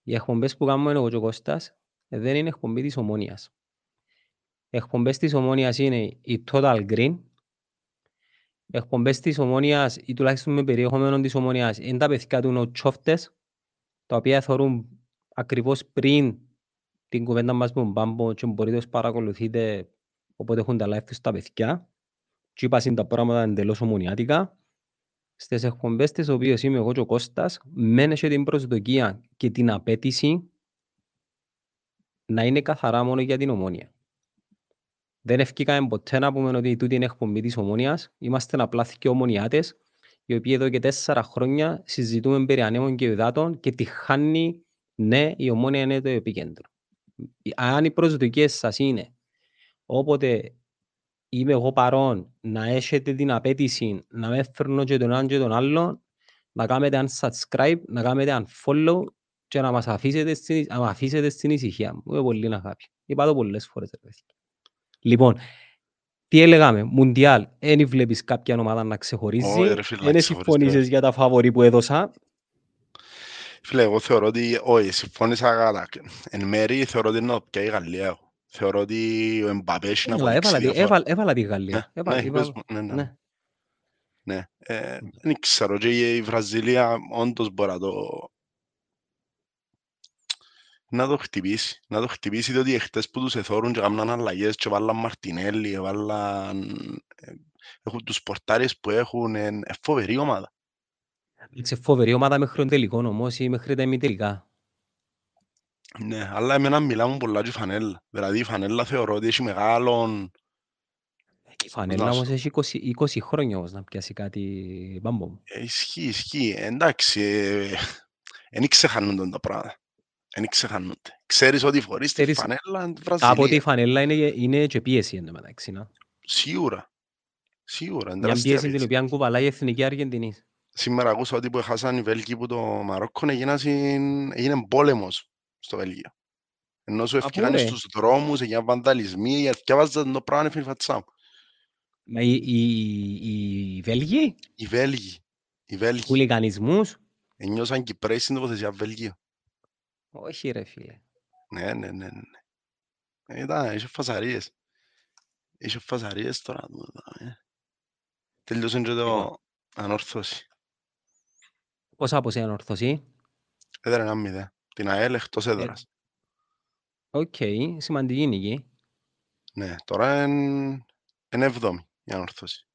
Οι εκπομπές που κάνουμε εγώ και ο Κώστας ε, δεν είναι εκπομπή της Ομόνιας. Οι εκπομπές της Ομόνιας είναι η Total Green. Οι εκπομπές της Ομόνιας ή τουλάχιστον με περιεχόμενο της Ομόνιας είναι τα παιδιά του νοτσόφτες τα οποία θεωρούν ακριβώς πριν την κουβέντα μας με τον Μπάμπο και μπορείτε να τους παρακολουθείτε όποτε έχουν τα live τους τα παιδιά και είπα συν τα πράγματα εντελώς ομονιάτικα στις εκπομπές τις οποίες είμαι εγώ και ο Κώστας μεν έχει την προσδοκία και την απέτηση να είναι καθαρά μόνο για την ομόνια. Δεν ευκήκαμε ποτέ να πούμε ότι τούτη είναι εκπομπή της ομόνιας. Είμαστε απλά και ομονιάτες οι οποίοι εδώ και τέσσερα χρόνια συζητούμε περί ανέμων και υδάτων και τη χάνει ναι η ομόνια είναι το επίκεντρο. Αν οι προσδοκίες σας είναι όποτε είμαι εγώ παρόν να έχετε την απέτηση να με φέρνω και τον έναν και τον άλλον, να κάνετε unsubscribe, να κάνετε unfollow και να μας αφήσετε στην, να με αφήσετε στην ησυχία μου. Με πολύ αγάπη. Είπα το πολλές φορές. Ρε, παιδιά. Λοιπόν, τι έλεγαμε, Μουντιάλ, δεν βλέπεις κάποια ομάδα να ξεχωρίζει, Όχι, ρε φίλε, να δεν ξεχωρίζει, συμφωνήσεις για τα φαβορή που έδωσα; Φίλε, εγώ θεωρώ ότι, όχι, συμφώνησα καλά. Εν μέρη θεωρώ ότι είναι να το πιάει η Γαλλία. εγώ. Θεωρώ ότι ο Εμπαπέ έχει να Έβαλα, αποδείξει έβαλα, τη- διαφορά. έβαλα, έβαλα τη Ναι, Γαλλία. Έβαλα, ναι, έβαλα- πες μου, ναι, ναι. ναι. Ναι, ε, δεν ξέρω και η Βραζιλία όντως μπορεί να το να το χτυπήσει, να το χτυπήσει διότι εχθές που τους εθώρουν και κάνουν αλλαγές και βάλαν Μαρτινέλli, βάλαν ε, έχουν τους πορτάρες που έχουν, είναι φοβερή ομάδα. Σε φοβερή ομάδα μέχρι τον τελικό όμως ή μέχρι τα ημιτελικά; Ναι, αλλά εμένα μιλάμε πολλά και η φανέλα. Δηλαδή η φανέλα θεωρώ ότι έχει μεγάλον... Η φανέλα Σπουδάσου. όμως έχει 20, 20 χρόνια όμως να πιάσει κάτι μπάμπο μου. Ε, Ισχύει, ισχύει. Εντάξει, δεν ξεχάνουν τον τα πράγματα. Δεν ξεχάνονται. Ξέρεις ότι φορείς τη Ξέρεις, φανέλα τη Κάποτε η Βραζιλία. φανέλα είναι, είναι και πίεση εν τω μεταξύ. να. Σίγουρα. Σίγουρα. είναι Μια τεράστια πίεση την πίεση. οποία κουβαλάει η Εθνική Αργεντινή. Σήμερα ακούσα ότι που έχασαν οι Βέλγοι που το Μαρόκο έγιναν συν- έγινε πόλεμος στο Βέλγιο. Ενώ σου Αφού, ευκαιράνε ρε. στους δρόμους, έγιναν βανταλισμοί, διάβαζαν το πράγμα έφυγε η φατσά μου. Μα οι, οι, οι Βέλγοι, Οι Βέλγοι, οι Βέλγοι, χουλικανισμούς, ενιώσαν Κυπρέοι στην τοποθεσία Βέλγιο. Όχι ρε φίλε. Ναι, ναι, ναι, ναι. Ε, Ήταν, είχε φασαρίες. Είχε φασαρίες τώρα. ε. Τελειώσαν και Λοιπόν. το ανόρθωση. Πόσα από σένα ορθωσή. Έδερε ένα μηδέ. Την ΑΕΛ εκτός έδρας. Οκ, σημαντική νίκη. Ναι, τώρα είναι είναι εβδόμη η ανόρθωση.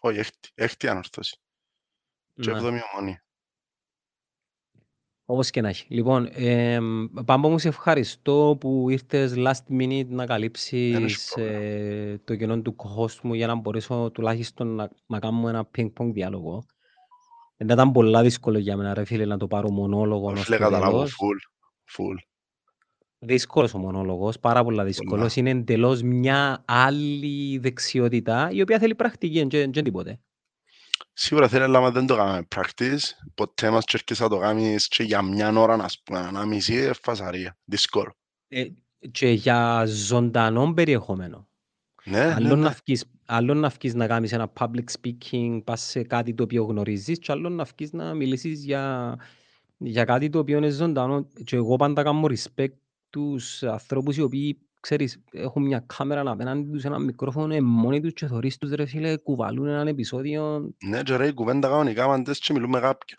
Όχι, έκτη. Έκτη ανόρθωση. Και Ναι. εβδόμη ομόνια. Όπως και να έχει. Λοιπόν, εμ, Πάμπο μου σε ευχαριστώ που ήρθες last minute να καλύψεις πρόβλημα. ε, το κενό του host μου για να μπορέσω τουλάχιστον να, να κάνουμε ένα ping-pong διάλογο. Δεν ήταν πολλά δύσκολο για μένα ρε φίλε να το πάρω μονόλογο ως Φίλε, το καταλάβω, τέλος. φουλ. Φουλ. Δύσκολος ο μονόλογος, πάρα πολλά δύσκολος. Είναι εντελώς μια άλλη δεξιότητα η οποία θέλει πρακτική, δεν και τίποτε. Σίγουρα θέλει, αλλά άμα δεν το κάνουμε practice, ποτέ μας και έρχεσαι να το κάνεις και για μια ώρα, να πούμε, ένα μισή, ε, φασαρία. Δύσκολο. Ε, και για ζωντανό περιεχόμενο. Ναι, ναι, Άλλο να ναι. βγεις, άλλο να βγεις να κάνεις ένα public speaking, πας σε κάτι το οποίο γνωρίζεις και άλλο να βγεις να μιλήσεις για, για κάτι το οποίο είναι ζωντανό. Και εγώ πάντα κάνω respect τους ανθρώπους οι οποίοι, ξέρεις, έχουν μια κάμερα απέναντι τους, ένα μικρόφωνο, ε, μόνοι τους και θωρείς τους ρε φίλε, κουβαλούν έναν επεισόδιο. Ναι, και ρε, η κουβέντα κανονικά, αν τες και μιλούμε κάποιον.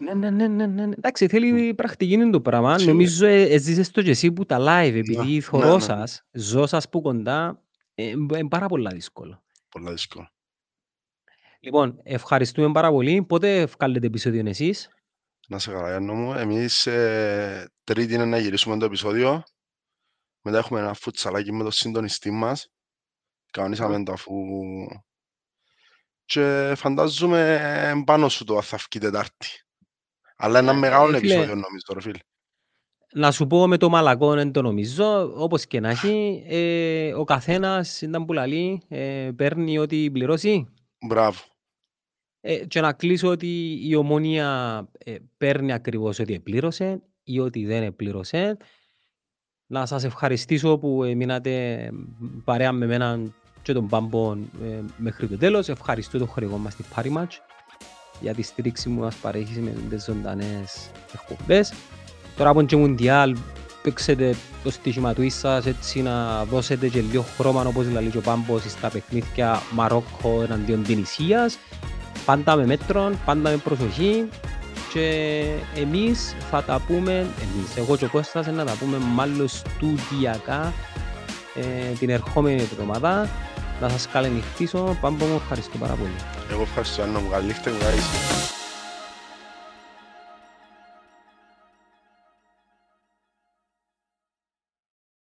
Ναι, ναι, ναι, ναι, ναι. ναι. Εντάξει, θέλει πρακτική είναι το πράγμα. Σίγουρα. Νομίζω ε, έζησες το και εσύ που τα live, επειδή ναι, θωρώ ναι. σας, ζω σας που κοντά, ε, είναι πάρα πολλά δύσκολο. Πολλά δύσκολο. Λοιπόν, ευχαριστούμε πάρα πολύ. Πότε βγάλετε επεισόδιο εσείς; Να σε καλά, Γιάννο μου. Εμείς ε, τρίτη είναι να γυρίσουμε το επεισόδιο. Μετά έχουμε ένα φουτσαλάκι με το συντονιστή μας. Κανονίσαμε το αφού... Και φαντάζομαι ε, πάνω σου το αν θα βγει Τετάρτη. Αλλά ένα Ε, μεγάλο ε, φίλε, επεισόδιο νομίζω, ρε φίλε. Να σου πω με το μαλακό δεν το νομίζω, όπως και να έχει, ε, ο καθένας ήταν που λαλεί, ε, παίρνει ό,τι πληρώσει. Μπράβο. Ε, και να κλείσω ότι η ομόνια ε, παίρνει ακριβώς ό,τι επλήρωσε ή ό,τι δεν επλήρωσε. Να σας ευχαριστήσω που ε, μείνατε παρέα με μένα και τον Πάμπο ε, μέχρι το τέλος. Ευχαριστώ τον χορηγό μας στη Party Match για τη στήριξη που μας παρέχει με τις ζωντανές εκπομπές. Τώρα από και Μουντιάλ παίξετε το στοίχημα του σας έτσι να δώσετε και λίγο χρώμα όπως λέει και ο Πάμπος στα παιχνίδια Μαρόκο εναντίον την Ισίας. Πάντα με μέτρον, πάντα με προσοχή και εμείς θα τα πούμε, εμείς, εγώ και ο Κώστας να τα πούμε μάλλον στουδιακά ε, την ερχόμενη εβδομάδα. Να σας καληνυχτήσω, Πάμπο μου, ευχαριστώ πάρα πολύ. Εγώ ευχαριστώ, Γιάννο μου. Καλή νύχτα, μου. Καλή νύχτα.